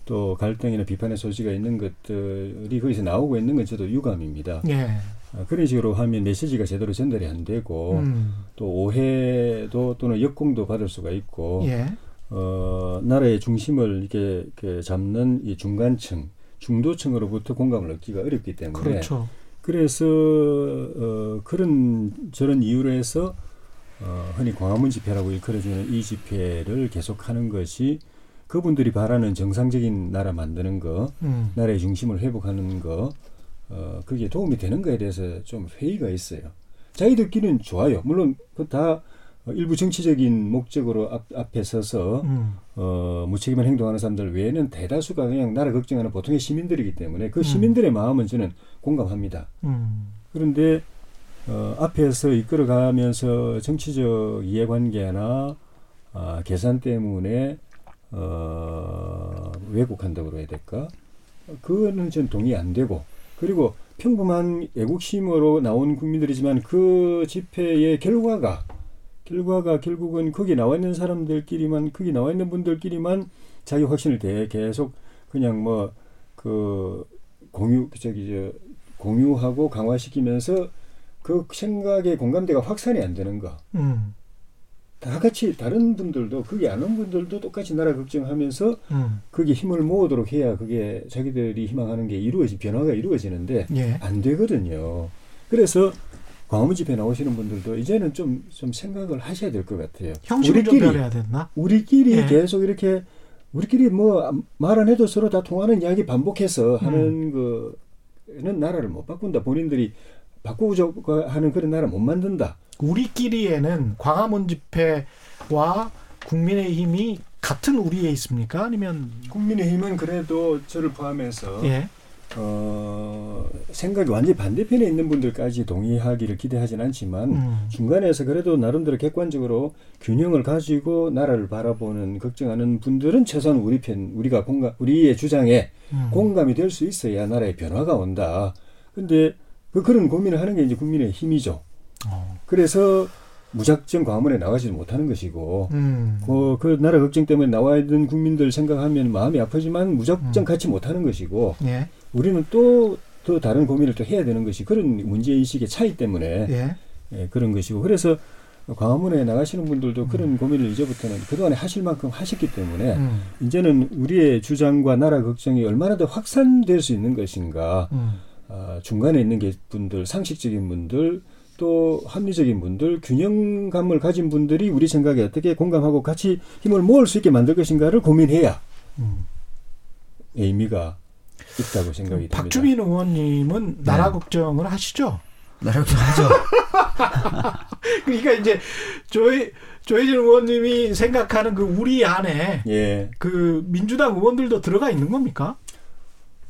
또 갈등이나 비판의 소지가 있는 것들이 거기서 나오고 있는 건 저도 유감입니다. 예. 아, 그런 식으로 하면 메시지가 제대로 전달이 안 되고 음. 또 오해도 또는 역공도 받을 수가 있고 예. 어, 나라의 중심을 이렇게, 이렇게 잡는 이 중간층, 중도층으로부터 공감을 얻기가 어렵기 때문에 그렇죠. 그래서 어, 그런 저런 이유로 해서 어, 흔히 광화문 집회라고 일컬어지는 이 집회를 계속하는 것이 그분들이 바라는 정상적인 나라 만드는 거, 음. 나라의 중심을 회복하는 거, 어, 그게 도움이 되는 거에 대해서 좀 회의가 있어요. 자기들끼리는 좋아요. 물론 그다 일부 정치적인 목적으로 앞, 앞에 서서 음. 어, 무책임한 행동하는 사람들 외에는 대다수가 그냥 나라 걱정하는 보통의 시민들이기 때문에 그 음. 시민들의 음. 마음은 저는 공감합니다. 음. 그런데 어, 앞에서 이끌어가면서 정치적 이해관계나 아, 계산 때문에 어, 왜곡한다고 해야 될까? 그거는 전 동의 안 되고 그리고 평범한 애국심으로 나온 국민들이지만 그 집회의 결과가 결과가 결국은 거기 나와 있는 사람들끼리만 거기 나와 있는 분들끼리만 자기 확신을 대 계속 그냥 뭐 그 공유 저기 저 공유하고 강화시키면서 그 생각의 공감대가 확산이 안 되는 거. 음. 다 같이 다른 분들도 안온 분들도 똑같이 나라 걱정하면서 음. 거기에 힘을 모으도록 해야 그게 자기들이 희망하는 게 이루어지 변화가 이루어지는데 예. 안 되거든요. 그래서 광화문 집회 나오시는 분들도 이제는 좀 좀 생각을 하셔야 될 것 같아요. 우리끼리? 우리끼리 예. 계속 이렇게 우리끼리 뭐 말 안 해도 서로 다 통하는 이야기 반복해서 하는 음. 거는 나라를 못 바꾼다. 본인들이 바꾸고 하는 그런 나라 못 만든다. 우리끼리에는 광화문 집회와 국민의힘이 같은 우리에 있습니까? 아니면 국민의힘은 그래도 저를 포함해서 예. 어, 생각이 완전히 반대편에 있는 분들까지 동의하기를 기대하진 않지만 음. 중간에서 그래도 나름대로 객관적으로 균형을 가지고 나라를 바라보는 걱정하는 분들은 최소한 우리 편 우리가 공감 우리의 주장에 음. 공감이 될 수 있어야 나라의 변화가 온다. 근데 그 그런 고민을 하는 게 이제 국민의 힘이죠. 어. 그래서 무작정 과문에 나가지도 못하는 것이고 음. 그, 그 나라 걱정 때문에 나와 있는 국민들 생각하면 마음이 아프지만 무작정 음. 같이 못하는 것이고 예. 우리는 또 또 다른 고민을 또 해야 되는 것이 그런 문제 인식의 차이 때문에 예. 예, 그런 것이고 그래서 광화문에 나가시는 분들도 음. 그런 고민을 이제부터는 그동안에 하실 만큼 하셨기 때문에 음. 이제는 우리의 주장과 나라 걱정이 얼마나 더 확산될 수 있는 것인가 음. 아, 중간에 있는 게 분들, 상식적인 분들, 또 합리적인 분들, 균형감을 가진 분들이 우리 생각에 어떻게 공감하고 같이 힘을 모을 수 있게 만들 것인가를 고민해야 음. 의미가 있다고 생각이 듭니다. 박주민 의원님은 나라 네. 걱정을 하시죠? 나라 걱정하죠. 그러니까 이제 저희 조혜진 의원님이 생각하는 그 우리 안에 예. 그 민주당 의원들도 들어가 있는 겁니까?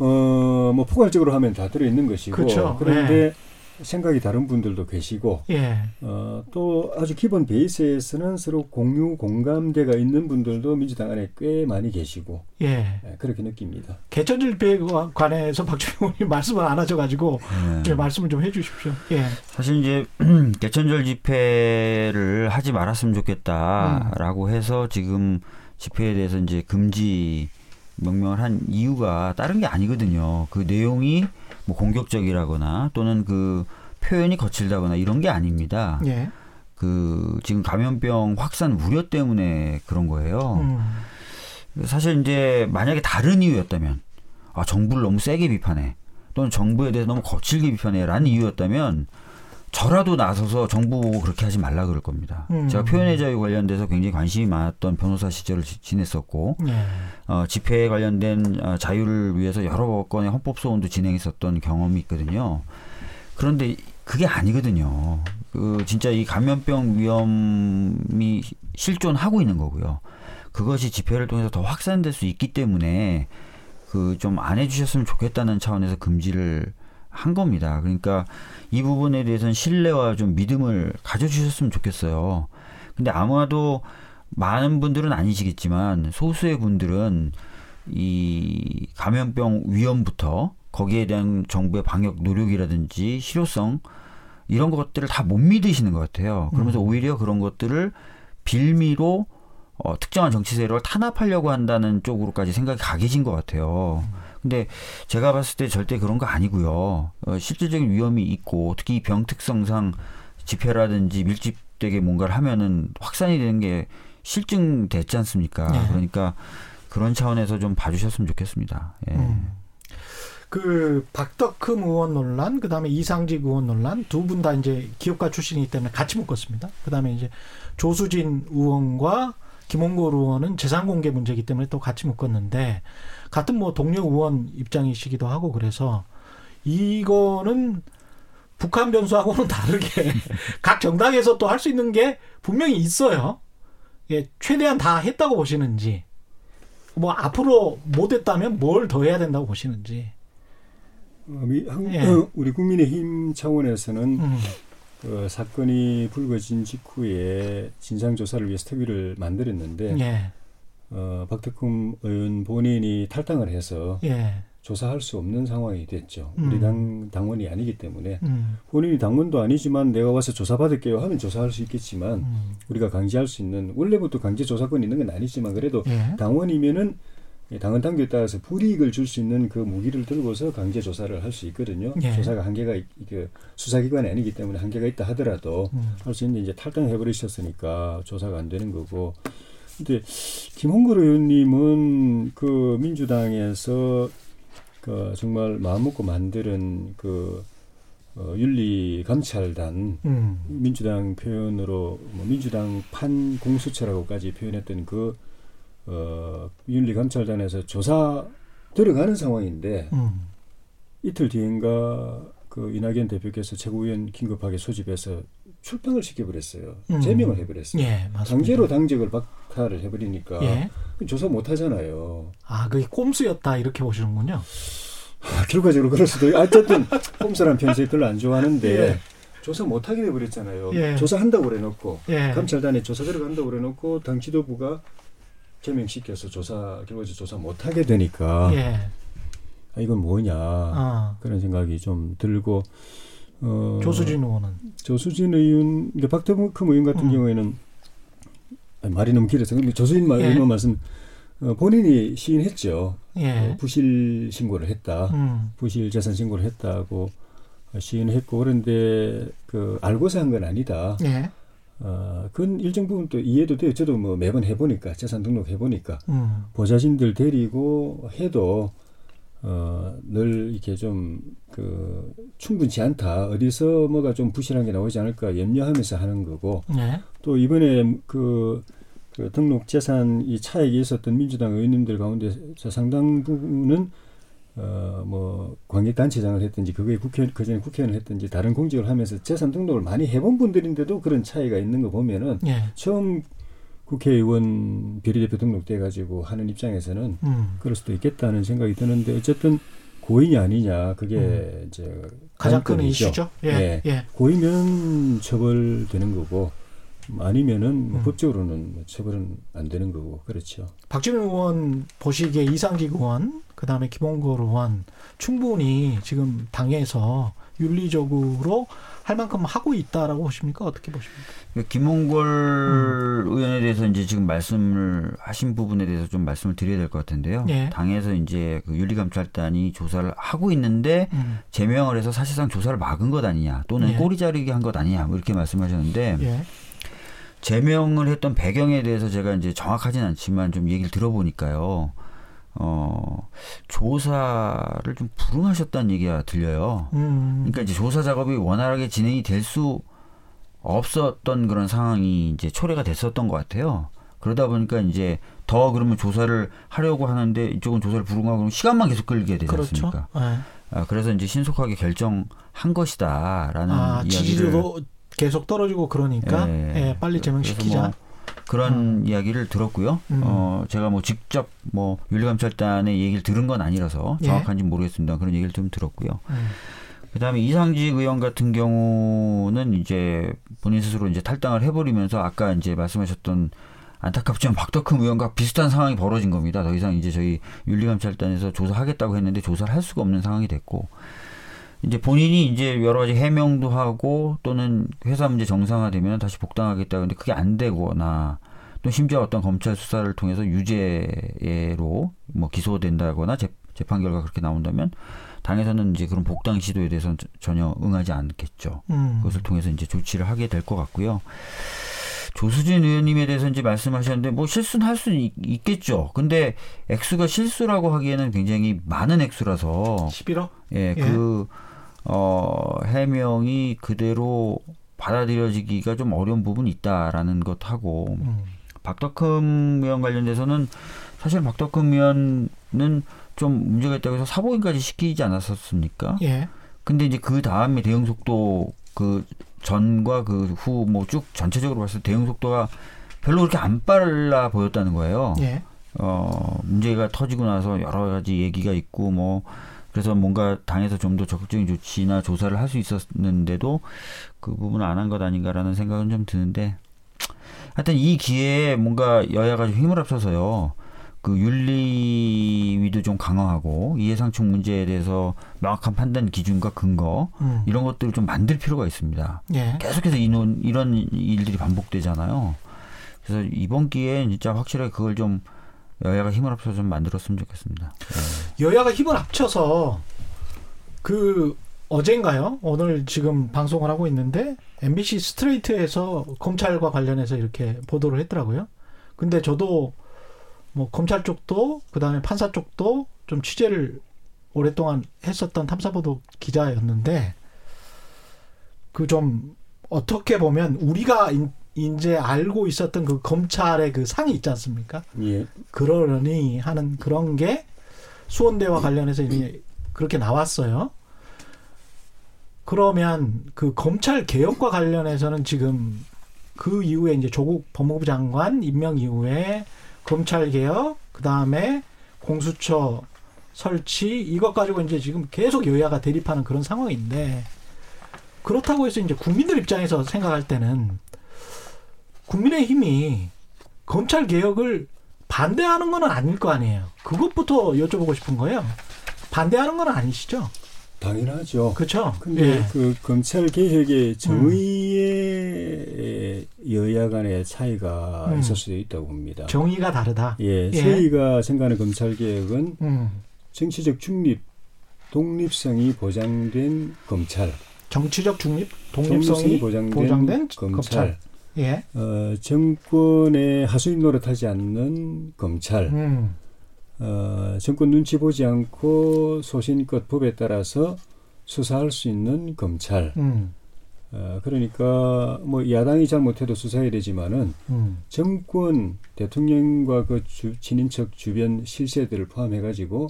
어, 뭐 포괄적으로 하면 다 들어 있는 것이고 그렇죠. 그런데 네. 생각이 다른 분들도 계시고 예. 어, 또 아주 기본 베이스에서는 서로 공유 공감대가 있는 분들도 민주당 안에 꽤 많이 계시고 예. 예 그렇게 느낍니다. 개천절 집회에 관해서 박주영 의원님 말씀을 안 하셔가지고 예. 말씀을 좀 해주십시오. 예. 사실 이제 개천절 집회를 하지 말았으면 좋겠다라고 음. 해서 지금 집회에 대해서 이제 금지 명명을 한 이유가 다른 게 아니거든요. 그 내용이 뭐 공격적이라거나 또는 그 표현이 거칠다거나 이런 게 아닙니다. 예. 그 지금 감염병 확산 우려 때문에 그런 거예요. 음. 사실 이제 만약에 다른 이유였다면 아 정부를 너무 세게 비판해 또는 정부에 대해서 너무 거칠게 비판해라는 이유였다면 저라도 나서서 정부 보고 그렇게 하지 말라 그럴 겁니다. 음. 제가 표현의 자유 관련돼서 굉장히 관심이 많았던 변호사 시절을 지, 냈었고 네. 어, 집회에 관련된 어, 자유를 위해서 여러 건의 헌법 소원도 진행했었던 경험이 있거든요. 그런데 그게 아니거든요. 그 진짜 이 감염병 위험이 실존하고 있는 거고요. 그것이 집회를 통해서 더 확산될 수 있기 때문에 그 좀 안 해주셨으면 좋겠다는 차원에서 금지를 한 겁니다. 그러니까 이 부분에 대해서는 신뢰와 좀 믿음을 가져주셨으면 좋겠어요. 근데 아마도 많은 분들은 아니시겠지만 소수의 분들은 이 감염병 위험부터 거기에 대한 정부의 방역 노력이라든지 실효성 이런 것들을 다 못 믿으시는 것 같아요. 그러면서 음. 오히려 그런 것들을 빌미로 어, 특정한 정치 세력을 탄압하려고 한다는 쪽으로까지 생각이 가 계신 것 같아요. 음. 근데 제가 봤을 때 절대 그런 거 아니고요. 어, 실질적인 위험이 있고 특히 병 특성상 집회라든지 밀집되게 뭔가를 하면은 확산이 되는 게 실증됐지 않습니까? 네. 그러니까 그런 차원에서 좀 봐주셨으면 좋겠습니다. 예. 음. 그 박덕흠 의원 논란, 그 다음에 이상직 의원 논란 두 분 다 이제 기업가 출신이기 때문에 같이 묶었습니다. 그 다음에 이제 조수진 의원과 김홍걸 의원은 재산 공개 문제이기 때문에 또 같이 묶었는데 같은 뭐 동료 의원 입장이시기도 하고 그래서 이거는 북한 변수하고는 다르게 각 정당에서 또 할 수 있는 게 분명히 있어요. 예, 최대한 다 했다고 보시는지 뭐 앞으로 못했다면 뭘 더 해야 된다고 보시는지. 어, 예. 어, 우리 국민의힘 차원에서는 음. 그 사건이 불거진 직후에 진상 조사를 위해서 특위를 만들었는데 예. 어, 박태흠 의원 본인이 탈당을 해서 예. 조사할 수 없는 상황이 됐죠. 음. 우리 당 당원이 아니기 때문에 음. 본인이 당원도 아니지만 내가 와서 조사받을게요 하면 조사할 수 있겠지만 음. 우리가 강제할 수 있는 원래부터 강제 조사권 있는 건 아니지만 그래도 예. 당원이면은 당원 당규에 따라서 불이익을 줄 수 있는 그 무기를 들고서 강제 조사를 할 수 있거든요. 예. 조사가 한계가 그 수사기관이 아니기 때문에 한계가 있다 하더라도 음. 할수 있는데 이제 탈당해 버리셨으니까 조사가 안 되는 거고 근데 김홍걸 의원님은 그 민주당에서 그 정말 마음 먹고 만드는 그 어, 윤리 감찰단 음. 민주당 표현으로 뭐 민주당 판 공수처라고까지 표현했던 그 어, 윤리 감찰단에서 조사 들어가는 상황인데 음. 이틀 뒤인가 그 이낙연 대표께서 최고위원 긴급하게 소집해서 출당을 시켜버렸어요. 음. 제명을 해버렸어요. 예, 강제로 당직을 박탈을 해버리니까 예. 조사 못 하잖아요. 아, 그게 꼼수였다 이렇게 보시는군요. 아, 결과적으로 그럴 수도 있고 어쨌든 꼼수란 편지 별로 안 좋아하는데 예. 조사 못 하게 돼버렸잖아요. 예. 조사한다고 그래놓고 예. 감찰단에 조사 들어간다고 그래놓고 당 지도부가 제명시켜서 조사 결과적으로 조사 못 하게 되니까 예. 아, 이건 뭐냐 아. 그런 생각이 좀 들고 어, 조수진 의원은 조수진 의원, 그러니까 박태범 의원 같은 음. 경우에는 아니, 말이 너무 길어서 근데 조수진 예. 의원 말씀 어, 본인이 시인했죠. 예. 어, 부실 신고를 했다. 음. 부실 재산 신고를 했다고 시인했고 그런데 그 알고서 한 건 아니다. 예. 어, 그건 일정 부분 또 이해도 돼요. 저도 뭐 매번 해보니까 재산 등록 해보니까 음. 보좌진들 데리고 해도 어, 늘 이렇게 좀, 그, 충분치 않다. 어디서 뭐가 좀 부실한 게 나오지 않을까 염려하면서 하는 거고. 네. 또 이번에 그, 그 등록 재산 이 차액이 있었던 민주당 의원님들 가운데 상당 부분은 어, 뭐, 관계 단체장을 했든지, 그게 국회, 그 전에 국회의원을 했든지, 다른 공직을 하면서 재산 등록을 많이 해본 분들인데도 그런 차이가 있는 거 보면은, 예. 처음 국회의원 비례대표 등록돼 가지고 하는 입장에서는 음. 그럴 수도 있겠다는 생각이 드는데 어쨌든 고인이 아니냐 그게 음. 이제 가장 큰 이슈죠. 예. 예. 예. 고이면 처벌되는 거고 아니면은 뭐 음. 법적으로는 뭐 처벌은 안 되는 거고 그렇죠. 박지민 의원 보시기에 이상직 의원 그다음에 김홍걸 의원 충분히 지금 당에서 윤리적으로 할 만큼 하고 있다라고 보십니까? 어떻게 보십니까? 그 김홍걸 음. 의원에 대해서 이제 지금 말씀을 하신 부분에 대해서 좀 말씀을 드려야 될 것 같은데요. 예. 당에서 이제 그 윤리감찰단이 조사를 하고 있는데 음. 제명을 해서 사실상 조사를 막은 것 아니냐 또는 예. 꼬리 자르기 한 것 아니냐 뭐 이렇게 말씀하셨는데 예. 제명을 했던 배경에 대해서 제가 이제 정확하진 않지만 좀 얘기를 들어보니까요. 어, 조사를 좀 불응하셨다는 얘기가 들려요. 음. 그러니까 이제 조사 작업이 원활하게 진행이 될 수 없었던 그런 상황이 이제 초래가 됐었던 것 같아요. 그러다 보니까 이제 더 그러면 조사를 하려고 하는데 이쪽은 조사를 불응하고 그러면 시간만 계속 끌게 되지 그렇죠. 않습니까? 네. 아, 그래서 이제 신속하게 결정한 것이다라는 아, 이야기를 계속 떨어지고 그러니까 예, 예, 빨리 제명시키자. 뭐 그런 음. 이야기를 들었고요. 음. 어, 제가 뭐 직접 뭐 윤리감찰단의 얘기를 들은 건 아니라서 예. 정확한지 모르겠습니다. 그런 얘기를 좀 들었고요. 음. 그다음에 이상직 의원 같은 경우는 이제 본인 스스로 이제 탈당을 해버리면서 아까 이제 말씀하셨던 안타깝지만 박덕흠 의원과 비슷한 상황이 벌어진 겁니다. 더 이상 이제 저희 윤리감찰단에서 조사하겠다고 했는데 조사를 할 수가 없는 상황이 됐고 이제 본인이 이제 여러 가지 해명도 하고 또는 회사 문제 정상화되면 다시 복당하겠다. 근데 그게 안 되거나 또 심지어 어떤 검찰 수사를 통해서 유죄로 뭐 기소된다거나 재, 재판 결과 그렇게 나온다면 당에서는 이제 그런 복당 시도에 대해서는 전혀 응하지 않겠죠. 음. 그것을 통해서 이제 조치를 하게 될 것 같고요. 조수진 의원님에 대해서 이제 말씀하셨는데 뭐 실수는 할 수는 있, 겠죠 근데 액수가 실수라고 하기에는 굉장히 많은 액수라서 11억? 예, 예. 그 어, 해명이 그대로 받아들여지기가 좀 어려운 부분이 있다라는 것하고 음. 박덕흠 의원 관련돼서는 사실 박덕흠 의원은 좀 문제가 있다고 해서 사보임까지 시키지 않았었습니까? 예. 근데 이제 그 다음에 대응 속도 그 전과 그 후 뭐 쭉 전체적으로 봤을 때 대응 속도가 별로 그렇게 안 빨라 보였다는 거예요. 예. 어, 문제가 터지고 나서 여러 가지 얘기가 있고 뭐 그래서 뭔가 당에서 좀 더 적극적인 조치나 조사를 할 수 있었는데도 그 부분을 안 한 것 아닌가라는 생각은 좀 드는데 하여튼 이 기회에 뭔가 여야가 좀 힘을 합쳐서요. 그 윤리위도 좀 강화하고 이해상충 문제에 대해서 명확한 판단 기준과 근거 음. 이런 것들을 좀 만들 필요가 있습니다. 예. 계속해서 이런 이런 일들이 반복되잖아요. 그래서 이번 기회에 진짜 확실하게 그걸 좀 여야가 힘을 합쳐서 좀 만들었으면 좋겠습니다. 네. 여야가 힘을 합쳐서 그 어젠가요? 오늘 지금 방송을 하고 있는데 MBC 스트레이트에서 검찰과 관련해서 이렇게 보도를 했더라고요. 근데 저도 뭐 검찰 쪽도 그다음에 판사 쪽도 좀 취재를 오랫동안 했었던 탐사보도 기자였는데 그 좀 어떻게 보면 우리가 이제 알고 있었던 그 검찰의 그 상이 있지 않습니까? 예. 그러려니 하는 그런 게 수원대와 관련해서 이제 그렇게 나왔어요. 그러면 그 검찰 개혁과 관련해서는 지금 그 이후에 이제 조국 법무부 장관 임명 이후에 검찰 개혁, 그 다음에 공수처 설치 이것 가지고 이제 지금 계속 여야가 대립하는 그런 상황인데 그렇다고 해서 이제 국민들 입장에서 생각할 때는 국민의힘이 검찰 개혁을 반대하는 건 아닐 거 아니에요. 그것부터 여쭤보고 싶은 거예요. 반대하는 건 아니시죠? 당연하죠. 그렇죠. 근데 예. 그 검찰 개혁의 정의의 음. 여야 간의 차이가 음. 있을 수도 있다고 봅니다. 정의가 다르다. 예, 예. 저희가 생각하는 검찰 개혁은 음. 정치적 중립, 독립성이 보장된 검찰. 정치적 중립, 독립성이 보장된, 보장된 검찰. 검찰. 예. 어, 정권의 하수인 노릇하지 않는 검찰. 음. 어, 정권 눈치 보지 않고 소신껏 법에 따라서 수사할 수 있는 검찰. 음. 어, 그러니까 뭐 야당이 잘못해도 수사해야 되지만은 음. 정권 대통령과 그 주, 친인척 주변 실세들을 포함해가지고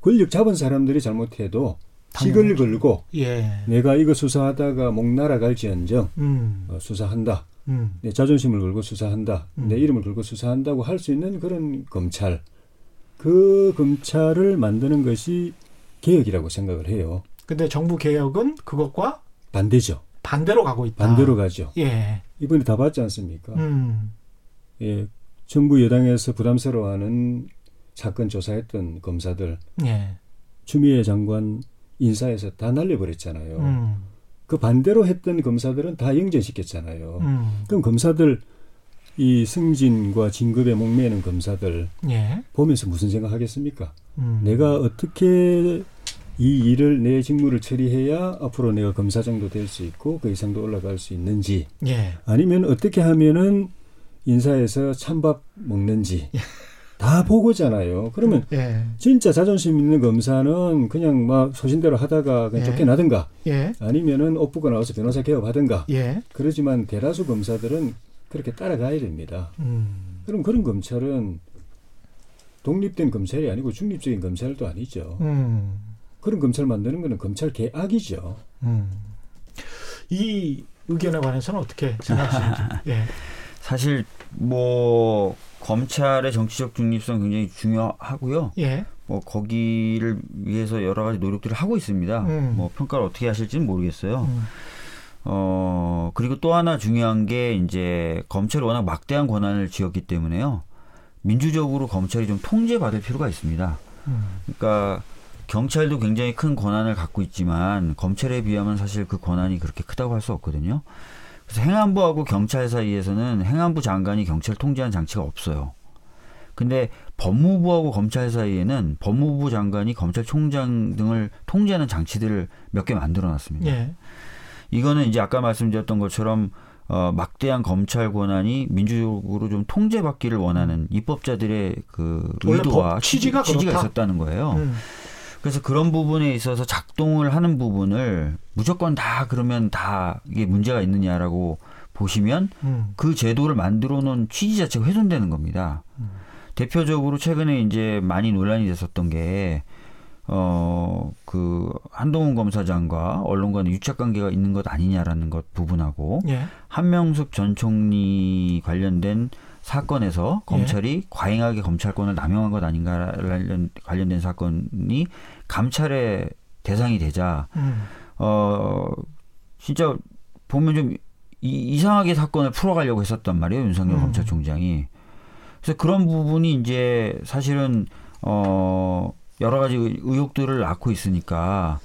권력 잡은 사람들이 잘못해도 직을 걸고 예. 내가 이거 수사하다가 목 날아갈지언정 음. 어, 수사한다. 음. 내 자존심을 걸고 수사한다. 음. 내 이름을 걸고 수사한다고 할 수 있는 그런 검찰. 그 검찰을 만드는 것이 개혁이라고 생각을 해요. 근데 정부 개혁은 그것과 반대죠. 반대로 가고 있다. 반대로 가죠. 예. 이번에 다 봤지 않습니까? 음. 예. 정부 여당에서 부담스러워하는 사건 조사했던 검사들, 예. 추미애 장관 인사에서 다 날려버렸잖아요. 음. 그 반대로 했던 검사들은 다 영전시켰잖아요. 음. 그럼 검사들 이 승진과 진급에 목매는 검사들 예. 보면서 무슨 생각하겠습니까? 음. 내가 어떻게 이 일을 내 직무를 처리해야 앞으로 내가 검사 정도 될 수 있고 그 이상도 올라갈 수 있는지 예. 아니면 어떻게 하면은 인사에서 찬밥 먹는지 예. 다 보고잖아요. 그러면 예. 진짜 자존심 있는 검사는 그냥 막 소신대로 하다가 그냥 예. 쫓겨나든가 예. 아니면은 옥부가 나와서 변호사 개업하든가 예. 그러지만 대다수 검사들은 그렇게 따라가야 됩니다. 음. 그럼 그런 검찰은 독립된 검찰이 아니고 중립적인 검찰도 아니죠. 음. 그런 검찰 만드는 거는 검찰 개악이죠. 음. 이 의견에 관해서는 어떻게 생각하시는지. 예. 사실 뭐 검찰의 정치적 중립성 굉장히 중요하고요. 예. 뭐 거기를 위해서 여러 가지 노력들을 하고 있습니다. 음. 뭐 평가를 어떻게 하실지는 모르겠어요. 음. 어 그리고 또 하나 중요한 게 이제 검찰이 워낙 막대한 권한을 쥐었기 때문에요. 민주적으로 검찰이 좀 통제받을 필요가 있습니다. 음. 그러니까 경찰도 굉장히 큰 권한을 갖고 있지만 검찰에 비하면 사실 그 권한이 그렇게 크다고 할 수 없거든요. 그래서 행안부하고 경찰 사이에서는 행안부 장관이 경찰 통제하는 장치가 없어요. 근데 법무부하고 검찰 사이에는 법무부 장관이 검찰총장 등을 통제하는 장치들을 몇 개 만들어 놨습니다. 예. 이거는 이제 아까 말씀드렸던 것처럼 어, 막대한 검찰 권한이 민주적으로 좀 통제받기를 원하는 입법자들의 그 의도와 취지 가, 취지가 있었다는 거예요. 음. 그래서 그런 부분에 있어서 작동을 하는 부분을 무조건 다 그러면 다 이게 문제가 있느냐라고 보시면 음. 그 제도를 만들어 놓은 취지 자체가 훼손되는 겁니다. 음. 대표적으로 최근에 이제 많이 논란이 됐었던 게 어, 그, 한동훈 검사장과 언론과의 유착 관계가 있는 것 아니냐라는 것 부분하고, 예. 한명숙 전 총리 관련된 사건에서 검찰이 예. 과잉하게 검찰권을 남용한 것 아닌가 관련, 관련된 사건이 감찰의 대상이 되자 음. 어 진짜 보면 좀 이, 상하게 사건을 풀어가려고 했었단 말이에요 윤석열 음. 검찰총장이 그래서 그런 부분이 이제 사실은 어 여러 가지 의혹들을 낳고 있으니까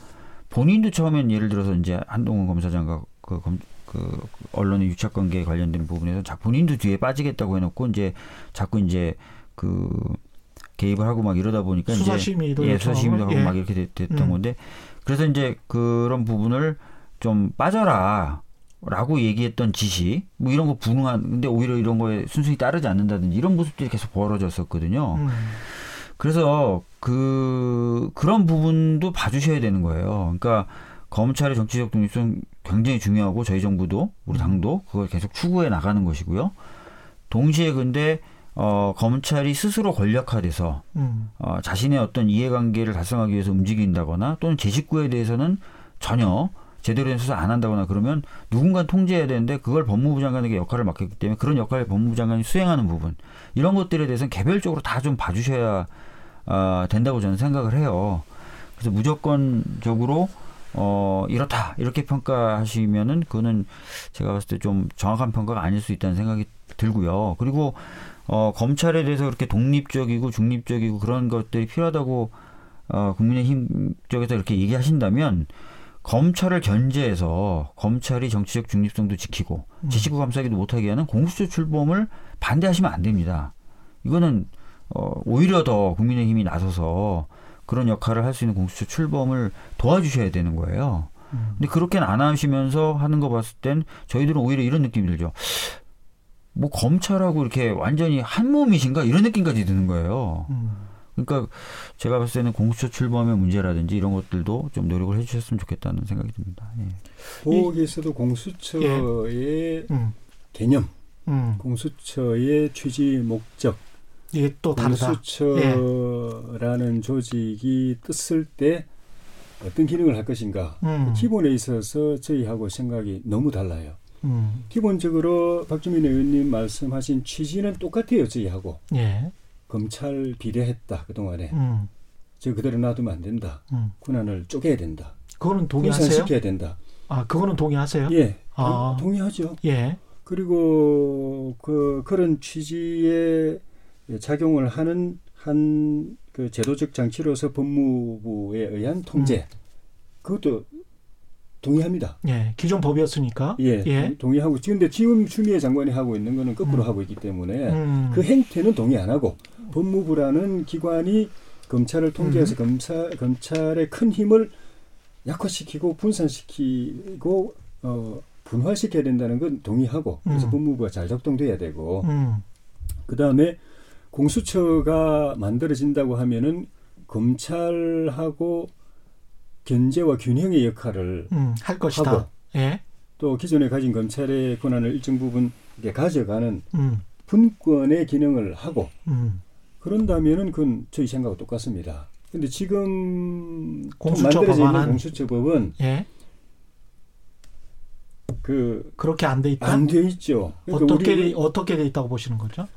본인도 처음엔 예를 들어서 이제 한동훈 검사장과 그 검, 그 언론의 유착 관계에 관련된 부분에서 자 본인도 뒤에 빠지겠다고 해놓고 이제 자꾸 이제 그 개입을 하고 막 이러다 보니까 수사심의도 이제 예, 수사심의도 하고 예. 막 이렇게 됐, 던 음. 건데 그래서 이제 그런 부분을 좀 빠져라. 라고 얘기했던 지시, 뭐 이런 거 분응한, 근데 오히려 이런 거에 순순히 따르지 않는다든지 이런 모습들이 계속 벌어졌었거든요. 음. 그래서 그, 그런 부분도 봐주셔야 되는 거예요. 그러니까 검찰의 정치적 독립성 굉장히 중요하고 저희 정부도 우리 당도 그걸 계속 추구해 나가는 것이고요. 동시에 근데 어, 검찰이 스스로 권력화돼서 음. 어, 자신의 어떤 이해관계를 달성하기 위해서 움직인다거나 또는 제 식구에 대해서는 전혀 제대로 된 수사 안 한다거나 그러면 누군가 통제해야 되는데 그걸 법무부 장관에게 역할을 맡겼기 때문에 그런 역할을 법무부 장관이 수행하는 부분 이런 것들에 대해서는 개별적으로 다 좀 봐주셔야 어, 된다고 저는 생각을 해요. 그래서 무조건적으로 어, 이렇다. 이렇게 평가하시면은 그거는 제가 봤을 때 좀 정확한 평가가 아닐 수 있다는 생각이 들고요. 그리고 어, 검찰에 대해서 그렇게 독립적이고 중립적이고 그런 것들이 필요하다고 어, 국민의힘 쪽에서 이렇게 얘기하신다면 검찰을 견제해서 검찰이 정치적 중립성도 지키고 음. 지시구 감싸기도 못하게 하는 공수처 출범을 반대하시면 안 됩니다. 이거는 어, 오히려 더 국민의힘이 나서서 그런 역할을 할 수 있는 공수처 출범을 도와주셔야 되는 거예요. 음. 근데 그렇게는 안 하시면서 하는 거 봤을 땐 저희들은 오히려 이런 느낌이 들죠. 뭐 검찰하고 이렇게 완전히 한 몸이신가 이런 느낌까지 드는 거예요. 음. 그러니까 제가 봤을 때는 공수처 출범의 문제라든지 이런 것들도 좀 노력을 해주셨으면 좋겠다는 생각이 듭니다. 예. 거기에서도 공수처의 예. 음. 개념, 음. 공수처의 취지 목적, 이게 또 다르다. 공수처라는 예. 조직이 떴을 때 어떤 기능을 할 것인가 음. 기본에 있어서 저희하고 생각이 너무 달라요. 음. 기본적으로 박주민 의원님 말씀하신 취지는 똑같아요 저희하고. 예. 검찰 비례했다 그 동안에. 음. 저 그대로 놔두면 안 된다. 음. 권한을 쪼개야 된다. 그거는 동의하세요? 시켜야 된다. 아 그거는 동의하세요? 예. 아. 동의하죠. 예. 그리고 그 그런 취지의 작용을 하는 한 그 제도적 장치로서 법무부에 의한 통제 음. 그것도 동의합니다. 예, 기존 법이었으니까. 예, 예. 동의하고 지금 근데 지금 추미애 장관이 하고 있는 거는 거꾸로 음. 하고 있기 때문에 음. 그 행태는 동의 안 하고 법무부라는 기관이 검찰을 통제해서 음. 검사 검찰의 큰 힘을 약화시키고 분산시키고 어 분화시켜야 된다는 건 동의하고 그래서 음. 법무부가 잘 작동돼야 되고 음. 그 다음에 공수처가 만들어진다고 하면은 검찰하고 견제와 균형의 역할을 음, 할 것이다. 하고 예. 또 기존에 가진 검찰의 권한을 일정 부분 가져가는 음. 분권의 기능을 하고 음. 그런다면은 그건 저희 생각과 똑같습니다. 근데 지금 만들어져 있는 공수처법은 예. 그 그렇게 안 돼 있다. 안 돼 있죠. 그러니까 어떻게 어떻게 돼 있다고 보시는 거죠?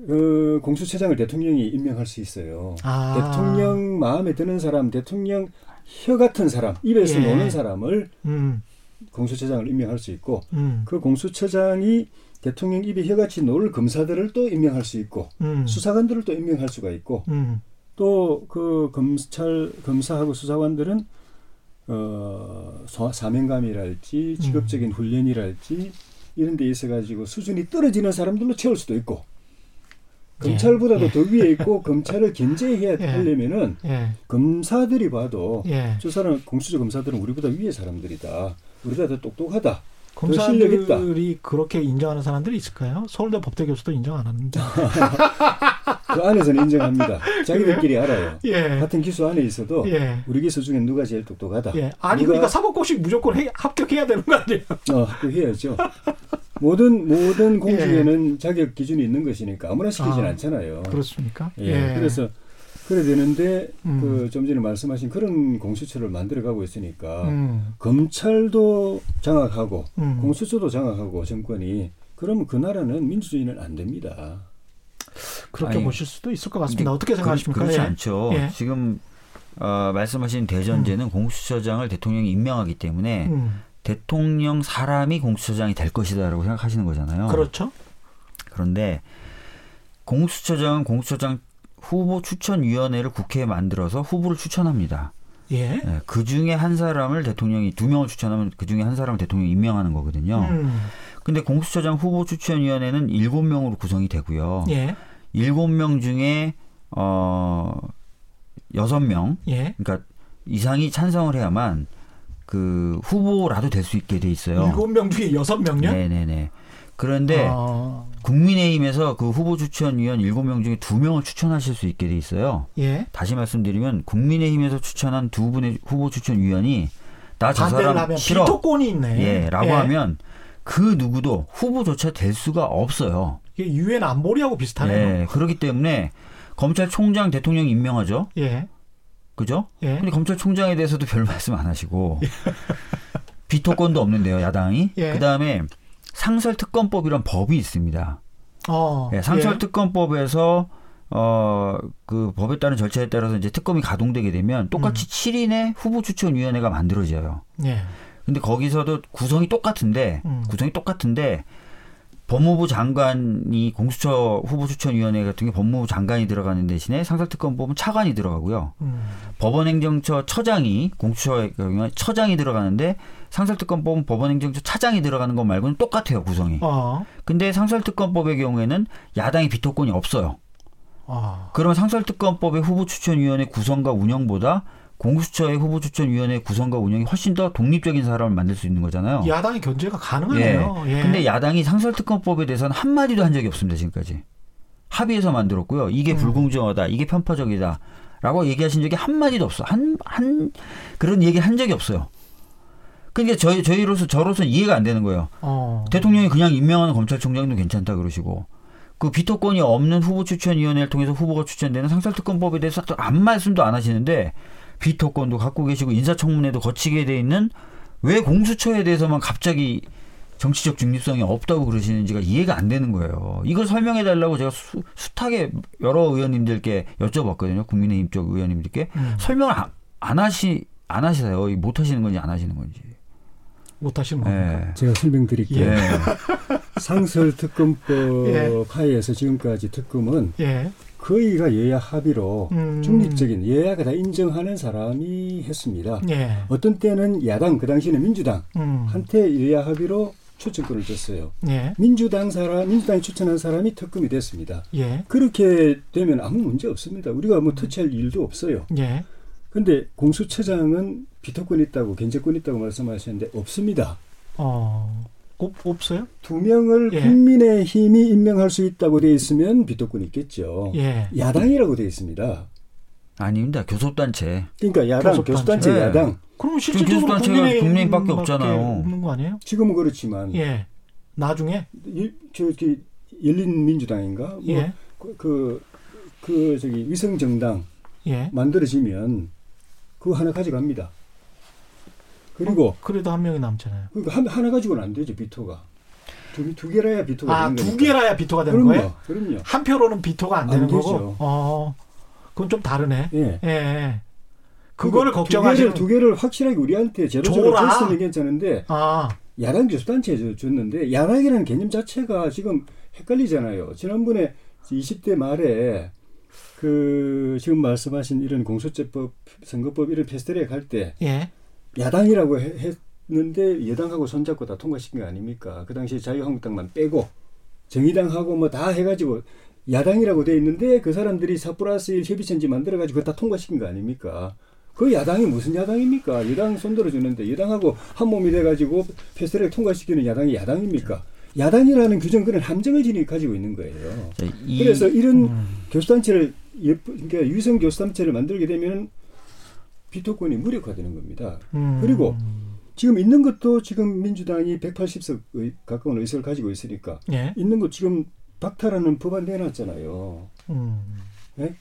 어, 공수처장을 대통령이 임명할 수 있어요. 아. 대통령 마음에 드는 사람, 대통령 혀 같은 사람, 입에서 예. 노는 사람을 음. 공수처장을 임명할 수 있고 음. 그 공수처장이 대통령 입에 혀같이 놓을 검사들을 또 임명할 수 있고 음. 수사관들을 또 임명할 수가 있고 음. 또그 검찰 검사하고 수사관들은 어 사명감이랄지 직업적인 음. 훈련이랄지 이런 데 있어 가지고 수준이 떨어지는 사람들로 채울 수도 있고 검찰보다도 예. 더 위에 있고 검찰을 견제해야 예. 하려면은 예. 검사들이 봐도 예. 저 사람 공수처 검사들은 우리보다 위에 사람들이다. 우리보다 더 똑똑하다. 검사들이 그렇게 인정하는 사람들이 있을까요? 서울대 법대 교수도 인정 안 하는데. 그 안에서는 인정합니다. 자기들끼리 알아요. 예. 같은 기수 안에 있어도 예. 우리 기수 중에 누가 제일 똑똑하다. 예. 아니 누가... 그러니까 사법고시 무조건 해, 합격해야 되는 거 아니에요? 어, 합격해야죠. 모든 모든 공직에는 예. 자격 기준이 있는 것이니까 아무나 시키진 아, 않잖아요. 그렇습니까? 예. 예. 그래서 그래야 되는데 음. 그좀 전에 말씀하신 그런 공수처를 만들어가고 있으니까 음. 검찰도 장악하고 음. 공수처도 장악하고 정권이 그러면 그 나라는 민주주의는 안 됩니다. 그렇게 아니, 보실 수도 있을 것 같습니다. 어떻게 생각하십니까? 그렇지 예. 않죠. 예. 지금 어, 말씀하신 대전제는 음. 공수처장을 대통령이 임명하기 때문에 음. 대통령 사람이 공수처장이 될 것이다라고 생각하시는 거잖아요. 그렇죠. 그런데 공수처장은 공수처장 후보 추천위원회를 국회에 만들어서 후보를 추천합니다. 예. 네, 그 중에 한 사람을 대통령이 두 명을 추천하면 그 중에 한 사람을 대통령이 임명하는 거거든요. 음. 근데 공수처장 후보 추천위원회는 일곱 명으로 구성이 되고요. 예. 일곱 명 중에 어 여섯 명, 예. 그러니까 이상이 찬성을 해야만 그 후보라도 될 수 있게 돼 있어요. 일곱 명 중에 여섯 명요? 네네네. 그런데 아. 국민의힘에서 그 후보 추천위원 일곱 명 중에 두명을 추천하실 수 있게 돼 있어요. 예. 다시 말씀드리면 국민의힘에서 추천한 두 분의 후보 추천위원이 나 저 사람 싫어. 비토권이 있네. 예, 라고 예. 하면 그 누구도 후보조차 될 수가 없어요. 이게 유엔 안보리하고 비슷하네요. 예, 그렇기 때문에 검찰총장 대통령 임명하죠. 예. 그죠? 예. 근데 검찰총장에 대해서도 별 말씀 안 하시고 비토권도 없는데요, 야당이. 예. 그다음에 상설특검법이란 법이 있습니다. 어, 네, 상설특검법에서 어, 그 법에 따른 절차에 따라서 이제 특검이 가동되게 되면 똑같이 음. 7인의 후보 추천위원회가 만들어져요. 예. 근데 거기서도 구성이 똑같은데, 음. 구성이 똑같은데, 법무부 장관이 공수처 후보 추천위원회 같은 게 법무부 장관이 들어가는 대신에 상설특검법은 차관이 들어가고요. 음. 법원행정처 처장이 공수처의 경우에 처장이 들어가는데 상설특검법은 법원행정처 차장이 들어가는 것 말고는 똑같아요 구성이. 어. 근데 상설특검법의 경우에는 야당이 비토권이 없어요. 어. 그러면 상설특검법의 후보 추천위원회 구성과 운영보다 공수처의 후보 추천위원회 구성과 운영이 훨씬 더 독립적인 사람을 만들 수 있는 거잖아요. 야당이 견제가 가능하네요. 예. 예. 근데 야당이 상설특검법에 대해서는 한 마디도 한 적이 없습니다, 지금까지. 합의해서 만들었고요. 이게 음. 불공정하다. 이게 편파적이다. 라고 얘기하신 적이 한마디도 없어. 한, 한, 그런 얘기 한 적이 없어요. 그러니까 저희, 저희로서, 저로서는 이해가 안 되는 거예요. 어. 대통령이 그냥 임명하는 검찰총장도 괜찮다 그러시고, 그 비토권이 없는 후보 추천위원회를 통해서 후보가 추천되는 상설특검법에 대해서 아무 말씀도 안 하시는데, 비토권도 갖고 계시고, 인사청문회도 거치게 돼 있는 왜 공수처에 대해서만 갑자기 정치적 중립성이 없다고 그러시는지가 이해가 안 되는 거예요. 이걸 설명해 달라고 제가 수, 숱하게 여러 의원님들께 여쭤봤거든요. 국민의힘 쪽 의원님들께 음. 설명을 안, 안 하시 안 하시세요. 못 하시는 건지 안 하시는 건지. 못 하시는 겁니까? 네. 제가 설명드릴게요. 예. 상설 특검법 예. 하에서 지금까지 특검은 예. 거의가 여야 합의로 음. 중립적인 여야가 다 인정하는 사람이 했습니다. 예. 어떤 때는 야당 그 당시에는 민주당 음. 한테 여야 합의로 추천권을 줬어요. 예. 민주당 사람, 민주당이 추천한 사람이 특검이 됐습니다. 예. 그렇게 되면 아무 문제 없습니다. 우리가 뭐 터치할 일도 없어요. 예. 근데 공수처장은 비토권 있다고 견제권 있다고 말씀하셨는데 없습니다. 어. 없, 없어요? 두 명을 예. 국민의 힘이 임명할 수 있다고 돼 있으면 비토권 있겠죠. 예. 야당이라고 돼 있습니다. 아닙니다. 교섭단체. 그러니까 야당, 교섭단체, 교섭단체 네. 야당. 그럼 실질적으로 교섭단체가 국민밖에 없잖아요. 없는 거 아니에요? 지금은 그렇지만. 예. 나중에 저기 열린 민주당인가? 뭐 예. 그, 그, 그 저기 위성 정당 예. 만들어지면 그거 하나 가져갑니다. 그리고 어, 그래도 한 명이 남잖아요. 그러니까 한, 하나 가지고는 안 되죠 비토가. 두, 두 개라야 비토가 아, 되는 거니까. 두 개라야 비토가 되는 그럼요, 거예요? 그럼요. 한 표로는 비토가 안, 안 되는 되죠. 거고. 어. 그건 좀 다르네. 예. 예. 그거를 걱정하시는 두 개를, 확실하게 우리한테 제로 제로 줬으면 괜찮은데 아. 야당 교수단체에 줬는데 야당이라는 개념 자체가 지금 헷갈리잖아요. 지난번에 20대 말에 그 지금 말씀하신 이런 공소제법 선거법 이런 패스트트랙 할때 예. 야당이라고 했는데 여당하고 손잡고 다 통과시킨 거 아닙니까? 그 당시에 자유한국당만 빼고 정의당하고 뭐 다 해가지고 야당이라고 돼 있는데 그 사람들이 4 플러스 1 협의체인지 만들어가지고 다 통과시킨 거 아닙니까? 그 야당이 무슨 야당입니까? 여당 손들어 주는데 여당하고 한 몸이 돼가지고 패스트트랙 통과시키는 야당이 야당입니까? 야당이라는 규정 그런 지니 가지고 있는 거예요. 그래서 이런 음. 교수단체를 그러니까 유성 교수단체를 만들게 되면 비토권이 무력화되는 겁니다. 음. 그리고 지금 있는 것도 지금 민주당이 180석 가까운 의석을 가지고 있으니까 예? 있는 것 지금 박탈하는 법안 내놨잖아요. 음. 네?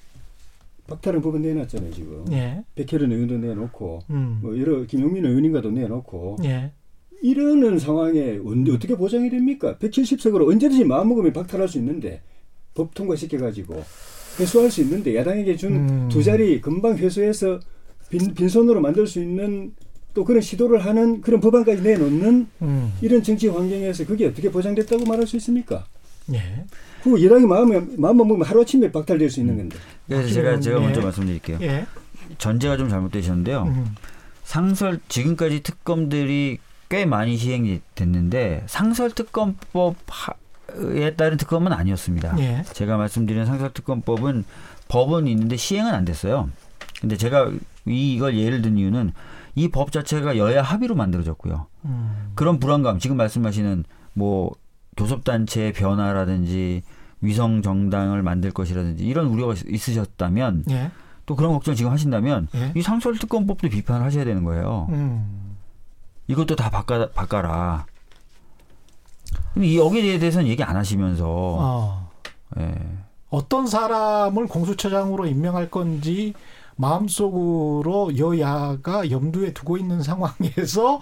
박탈하는 법안 내놨잖아요 지금. 예. 백혜련 의원도 내놓고 음. 뭐 여러 김용민 의원인가도 내놓고 예. 이러는 상황에 어떻게 보장이 됩니까? 170석으로 언제든지 마음먹으면 박탈할 수 있는데 법 통과시켜 가지고 회수할 수 있는데 야당에게 준두 음. 자리 금방 회수해서 빈, 빈손으로 만들 수 있는 또 그런 시도를 하는 그런 법안까지 내놓는 음. 이런 정치 환경에서 그게 어떻게 보장됐다고 말할 수 있습니까? 예. 그 여당이 마음에 마음만 먹으면 하루 아침에 박탈될 수 있는 음. 건데. 그래서 제가 제가 먼저 예. 말씀드릴게요. 예. 전제가 좀 잘못되셨는데요. 음. 상설 지금까지 특검들이 꽤 많이 시행이 됐는데 상설 특검법에 따른 특검은 아니었습니다. 예. 제가 말씀드린 상설 특검법은 법은 있는데 시행은 안 됐어요. 근데 제가 이, 이걸 예를 든 이유는 이 법 자체가 여야 합의로 만들어졌고요. 음. 그런 불안감, 지금 말씀하시는 뭐 교섭단체의 변화라든지 위성 정당을 만들 것이라든지 이런 우려가 있으셨다면 예. 또 그런 걱정 을 지금 하신다면 예. 이 상설특검법도 비판을 하셔야 되는 거예요. 음. 이것도 다 바꿔, 바꿔라. 근데 여기에 대해서는 얘기 안 하시면서 어. 예. 어떤 사람을 공수처장으로 임명할 건지 마음속으로 여야가 염두에 두고 있는 상황에서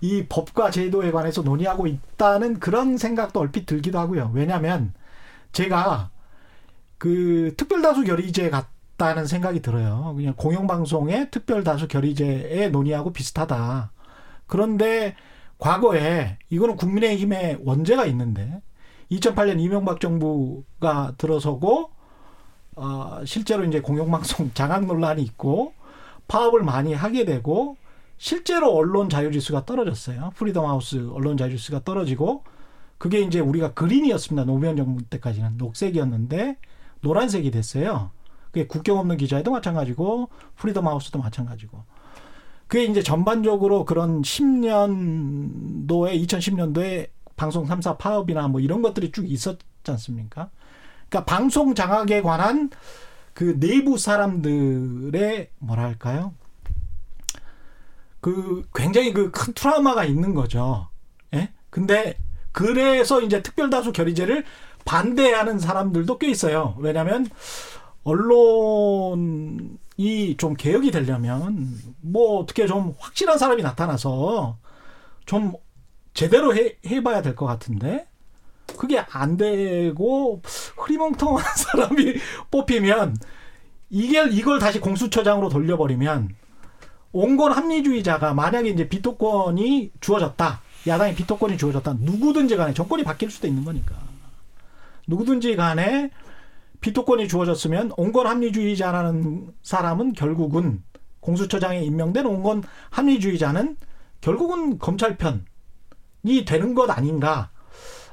이 법과 제도에 관해서 논의하고 있다는 그런 생각도 얼핏 들기도 하고요. 왜냐하면 제가 그 특별다수 결의제 같다는 생각이 들어요. 그냥 공영방송의 특별다수 결의제의 논의하고 비슷하다. 그런데 과거에 이거는 국민의힘의 원죄가 있는데 2008년 이명박 정부가 들어서고 어, 실제로 이제 공영방송 장악 논란이 있고 파업을 많이 하게 되고 실제로 언론 자유지수가 떨어졌어요. 프리덤 하우스 언론 자유지수가 떨어지고 그게 이제 우리가 green이었습니다. 노무현 정부 때까지는 녹색이었는데 노란색이 됐어요. 그게 국경 없는 기자에도 마찬가지고 프리덤 하우스도 마찬가지고. 그게 이제 전반적으로 그런 10년도에 2010년도에 방송 3사 파업이나 뭐 이런 것들이 쭉 있었지 않습니까? 그러니까 방송 장악에 관한 그 내부 사람들의 뭐랄까요? 그 굉장히 그 큰 트라우마가 있는 거죠. 예? 근데 그래서 이제 특별다수 결의제를 반대하는 사람들도 꽤 있어요. 왜냐하면 언론이 좀 개혁이 되려면 뭐 어떻게 좀 확실한 사람이 나타나서 좀 제대로 해, 해봐야 될 것 같은데 그게 안 되고 흐리멍텅한 사람이 뽑히면 이게 이걸 다시 공수처장으로 돌려버리면 온건 합리주의자가 만약에 이제 비토권이 주어졌다. 야당의 비토권이 주어졌다. 누구든지 간에 정권이 바뀔 수도 있는 거니까. 누구든지 간에 비토권이 주어졌으면 온건 합리주의자라는 사람은 결국은 공수처장에 임명된 온건 합리주의자는 결국은 검찰 편이 되는 것 아닌가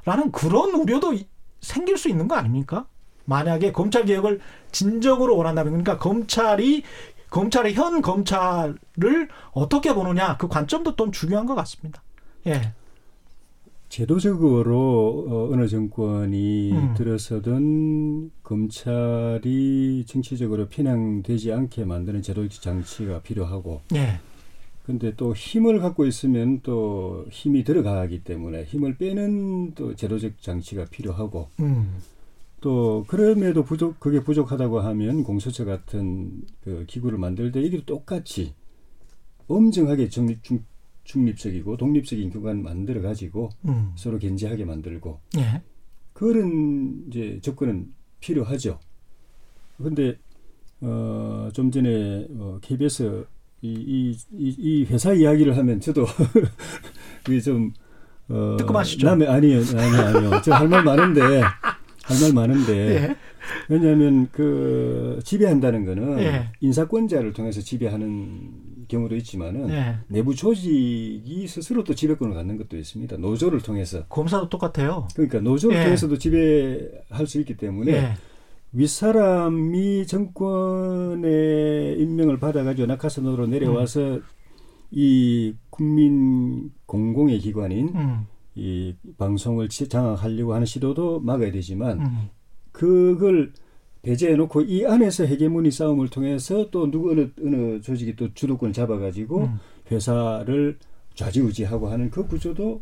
라는 그런 우려도 생길 수 있는 거 아닙니까? 만약에 검찰 개혁을 진정으로 원한다면 그러니까 검찰이 검찰의 현 검찰을 어떻게 보느냐 그 관점도 좀 중요한 것 같습니다. 예. 제도적으로 어, 어느 정권이 음. 들어서든 검찰이 정치적으로 편향되지 않게 만드는 제도적 장치가 필요하고 예. 근데 또 힘을 갖고 있으면 또 힘이 들어가기 때문에 힘을 빼는 또 제도적 장치가 필요하고 음. 또 그럼에도 부족 그게 부족하다고 하면 공수처 같은 그 기구를 만들 때 이게 똑같이 엄정하게 중립, 중, 중립적이고 독립적인 기관 만들어 가지고 음. 서로 견제하게 만들고 예. 그런 이제 접근은 필요하죠. 근데 어, 좀 전에 어, KBS 이, 이, 이, 이 회사 이야기를 하면 저도 그게 좀 어, 뜨끔하시죠? 남의 아니요, 아니요, 아니요. 저 할 말 많은데 할 말 많은데 예. 왜냐하면 그 지배한다는 거는 예. 인사권자를 통해서 지배하는 경우도 있지만은 네. 내부 조직이 스스로 또 지배권을 갖는 것도 있습니다. 노조를 통해서. 검사도 똑같아요. 그러니까 노조를 네. 통해서도 지배할 수 있기 때문에 네. 윗사람이 정권의 임명을 받아가지고 낙하산으로 내려와서 음. 이 국민 공공의 기관인 음. 이 방송을 장악하려고 하는 시도도 막아야 되지만 음. 그걸 배제해 놓고 이 안에서 헤게모니 싸움을 통해서 또 누구 어느 어느 조직이 또 주도권을 잡아가지고 음. 회사를 좌지우지하고 하는 그 구조도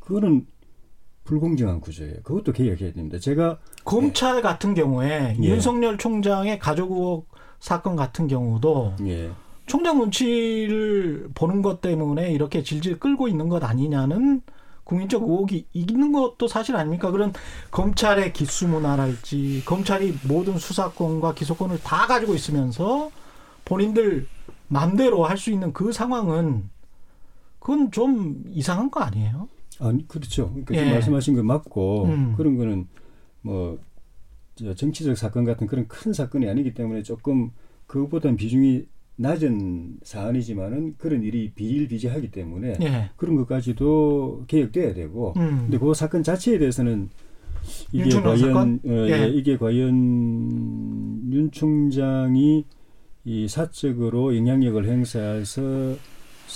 그거는 불공정한 구조예요. 그것도 개혁해야 됩니다. 제가 검찰 네. 같은 경우에 예. 윤석열 총장의 가족 의혹 사건 같은 경우도 예. 총장 눈치를 보는 것 때문에 이렇게 질질 끌고 있는 것 아니냐는 국민적 의혹이 있는 것도 사실 아닙니까? 그런 검찰의 기수 문화랄지 검찰이 모든 수사권과 기소권을 다 가지고 있으면서 본인들 마음대로 할 수 있는 그 상황은 그건 좀 이상한 거 아니에요? 아니 그렇죠. 그러니까 예. 말씀하신 거 맞고 음. 그런 거는 뭐 정치적 사건 같은 그런 큰 사건이 아니기 때문에 조금 그것보다는 비중이 낮은 사안이지만은 그런 일이 비일비재하기 때문에 예. 그런 것까지도 개혁돼야 되고 음. 근데 그 사건 자체에 대해서는 이게 과연 어, 예. 예. 이게 과연 윤 총장이 이 사적으로 영향력을 행사해서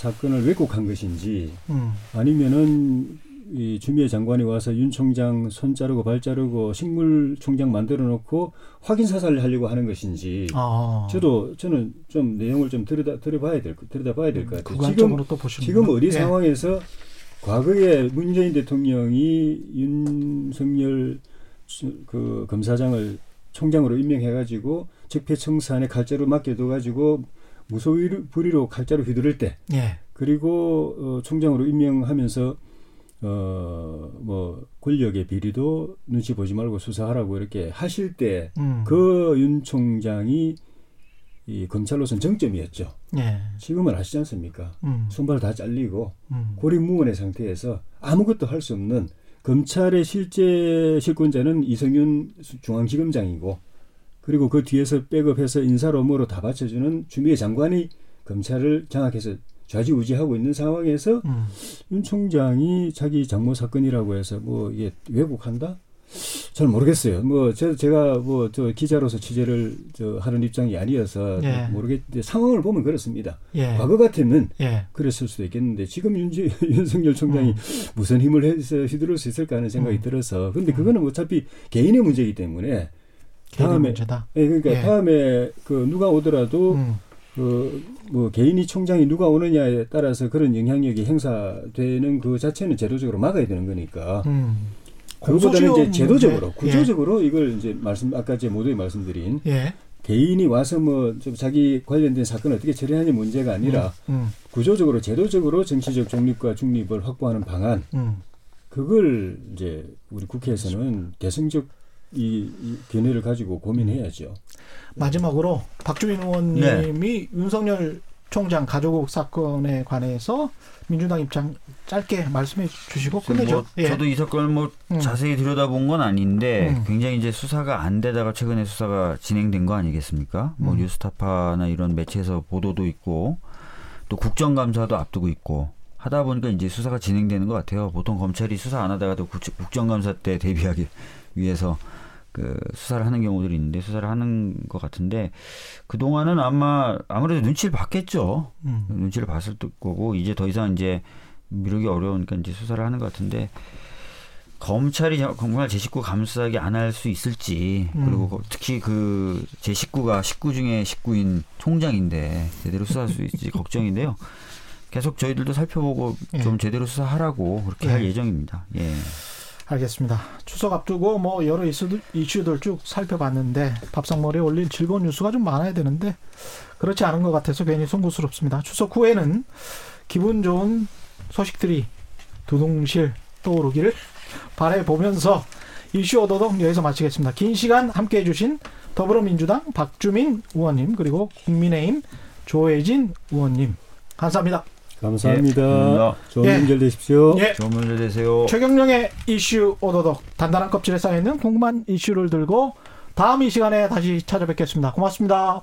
사건을 왜곡한 것인지 음. 아니면은 이 주미애 장관이 와서 윤 총장 손 자르고 발 자르고 식물 총장 만들어 놓고 확인 사살을 하려고 하는 것인지 아. 저도 저는 좀 내용을 좀 들여다 들여봐야 될 들여다봐야 될 것 같아요. 지금 지금 어디 네. 상황에서 과거에 문재인 대통령이 윤석열 그 검사장을 총장으로 임명해가지고 적폐청산에 칼자루 맡겨둬가지고 무소불위로 칼자루 휘두를 때, 예. 그리고 어, 총장으로 임명하면서 어, 뭐, 권력의 비리도 눈치 보지 말고 수사하라고 이렇게 하실 때, 음. 그윤 총장이 이 검찰로선 정점이었죠. 예. 지금은 아시지 않습니까? 음. 손발 다 잘리고, 음. 고립무원의 상태에서 아무것도 할 수 없는 검찰의 실제 실권자는 이성윤 중앙지검장이고, 그리고 그 뒤에서 백업해서 인사로 뭐로 다 받쳐주는 주미애 장관이 검찰을 장악해서 좌지우지하고 있는 상황에서 음. 윤 총장이 자기 장모 사건이라고 해서 뭐 이게 왜곡한다? 잘 모르겠어요. 뭐 제, 제가 뭐 저 기자로서 취재를 저 하는 입장이 아니어서 예. 모르겠는데 상황을 보면 그렇습니다. 예. 과거 같으면 예. 그랬을 수도 있겠는데 지금 윤지, 윤석열 총장이 음. 무슨 힘을 해서 휘두를 수 있을까 하는 생각이 음. 들어서 근데 음. 그거는 어차피 개인의 문제이기 때문에 다음에 문제다. 예, 그러니까 예. 다음에 그 누가 오더라도 음. 그뭐 개인이 총장이 누가 오느냐에 따라서 그런 영향력이 행사되는 그 자체는 제도적으로 막아야 되는 거니까. 음. 그보다는 이제 제도적으로 문제. 구조적으로 예. 이걸 이제 말씀 아까 제 모두에 말씀드린 예. 개인이 와서 뭐 좀 자기 관련된 사건을 어떻게 처리하는 문제가 아니라 음, 음. 구조적으로 제도적으로 정치적 중립과 중립을 확보하는 방안 음. 그걸 이제 우리 국회에서는 대승적 이, 이 견해를 가지고 고민해야죠. 마지막으로 박주민 의원님이 네. 윤석열 총장 가족국 사건에 관해서 민주당 입장 짧게 말씀해 주시고 끝내죠. 뭐 예. 저도 이 사건을 뭐 음. 자세히 들여다본 건 아닌데 음. 굉장히 이제 수사가 안 되다가 최근에 수사가 진행된 거 아니겠습니까? 뭐 음. 뉴스타파나 이런 매체에서 보도도 있고 또 국정감사도 앞두고 있고 하다 보니까 이제 수사가 진행되는 것 같아요. 보통 검찰이 수사 안 하다가도 국정감사 때 대비하기 위해서 그 수사를 하는 경우들이 있는데 수사를 하는 것 같은데 그 동안은 아마 아무래도 눈치를 봤겠죠. 음. 눈치를 봤을 거고 이제 더 이상 이제 미루기 어려우니까 이제 수사를 하는 것 같은데 검찰이 정말 제 식구 감싸게 안 할 수 있을지 음. 그리고 특히 그 제 식구가 식구 중에 식구인 총장인데 제대로 수사할 수 있을지 걱정인데요. 계속 저희들도 살펴보고 예. 좀 제대로 수사하라고 그렇게 예. 할 예정입니다. 예. 알겠습니다. 추석 앞두고 뭐 여러 이슈들, 이슈들 쭉 살펴봤는데 밥상머리에 올린 즐거운 뉴스가 좀 많아야 되는데 그렇지 않은 것 같아서 괜히 송구스럽습니다. 추석 후에는 기분 좋은 소식들이 두둥실 떠오르기를 바라보면서 이슈 오도독 여기서 마치겠습니다. 긴 시간 함께해 주신 더불어민주당 박주민 의원님 그리고 국민의힘 조혜진 의원님 감사합니다. 감사합니다. 예, 좋은 예. 되십시오. 예. 좋은 명절 되세요. 최경령의 이슈 오도독 단단한 껍질에 쌓여있는 궁금한 이슈를 들고 다음 이 시간에 다시 찾아뵙겠습니다. 고맙습니다.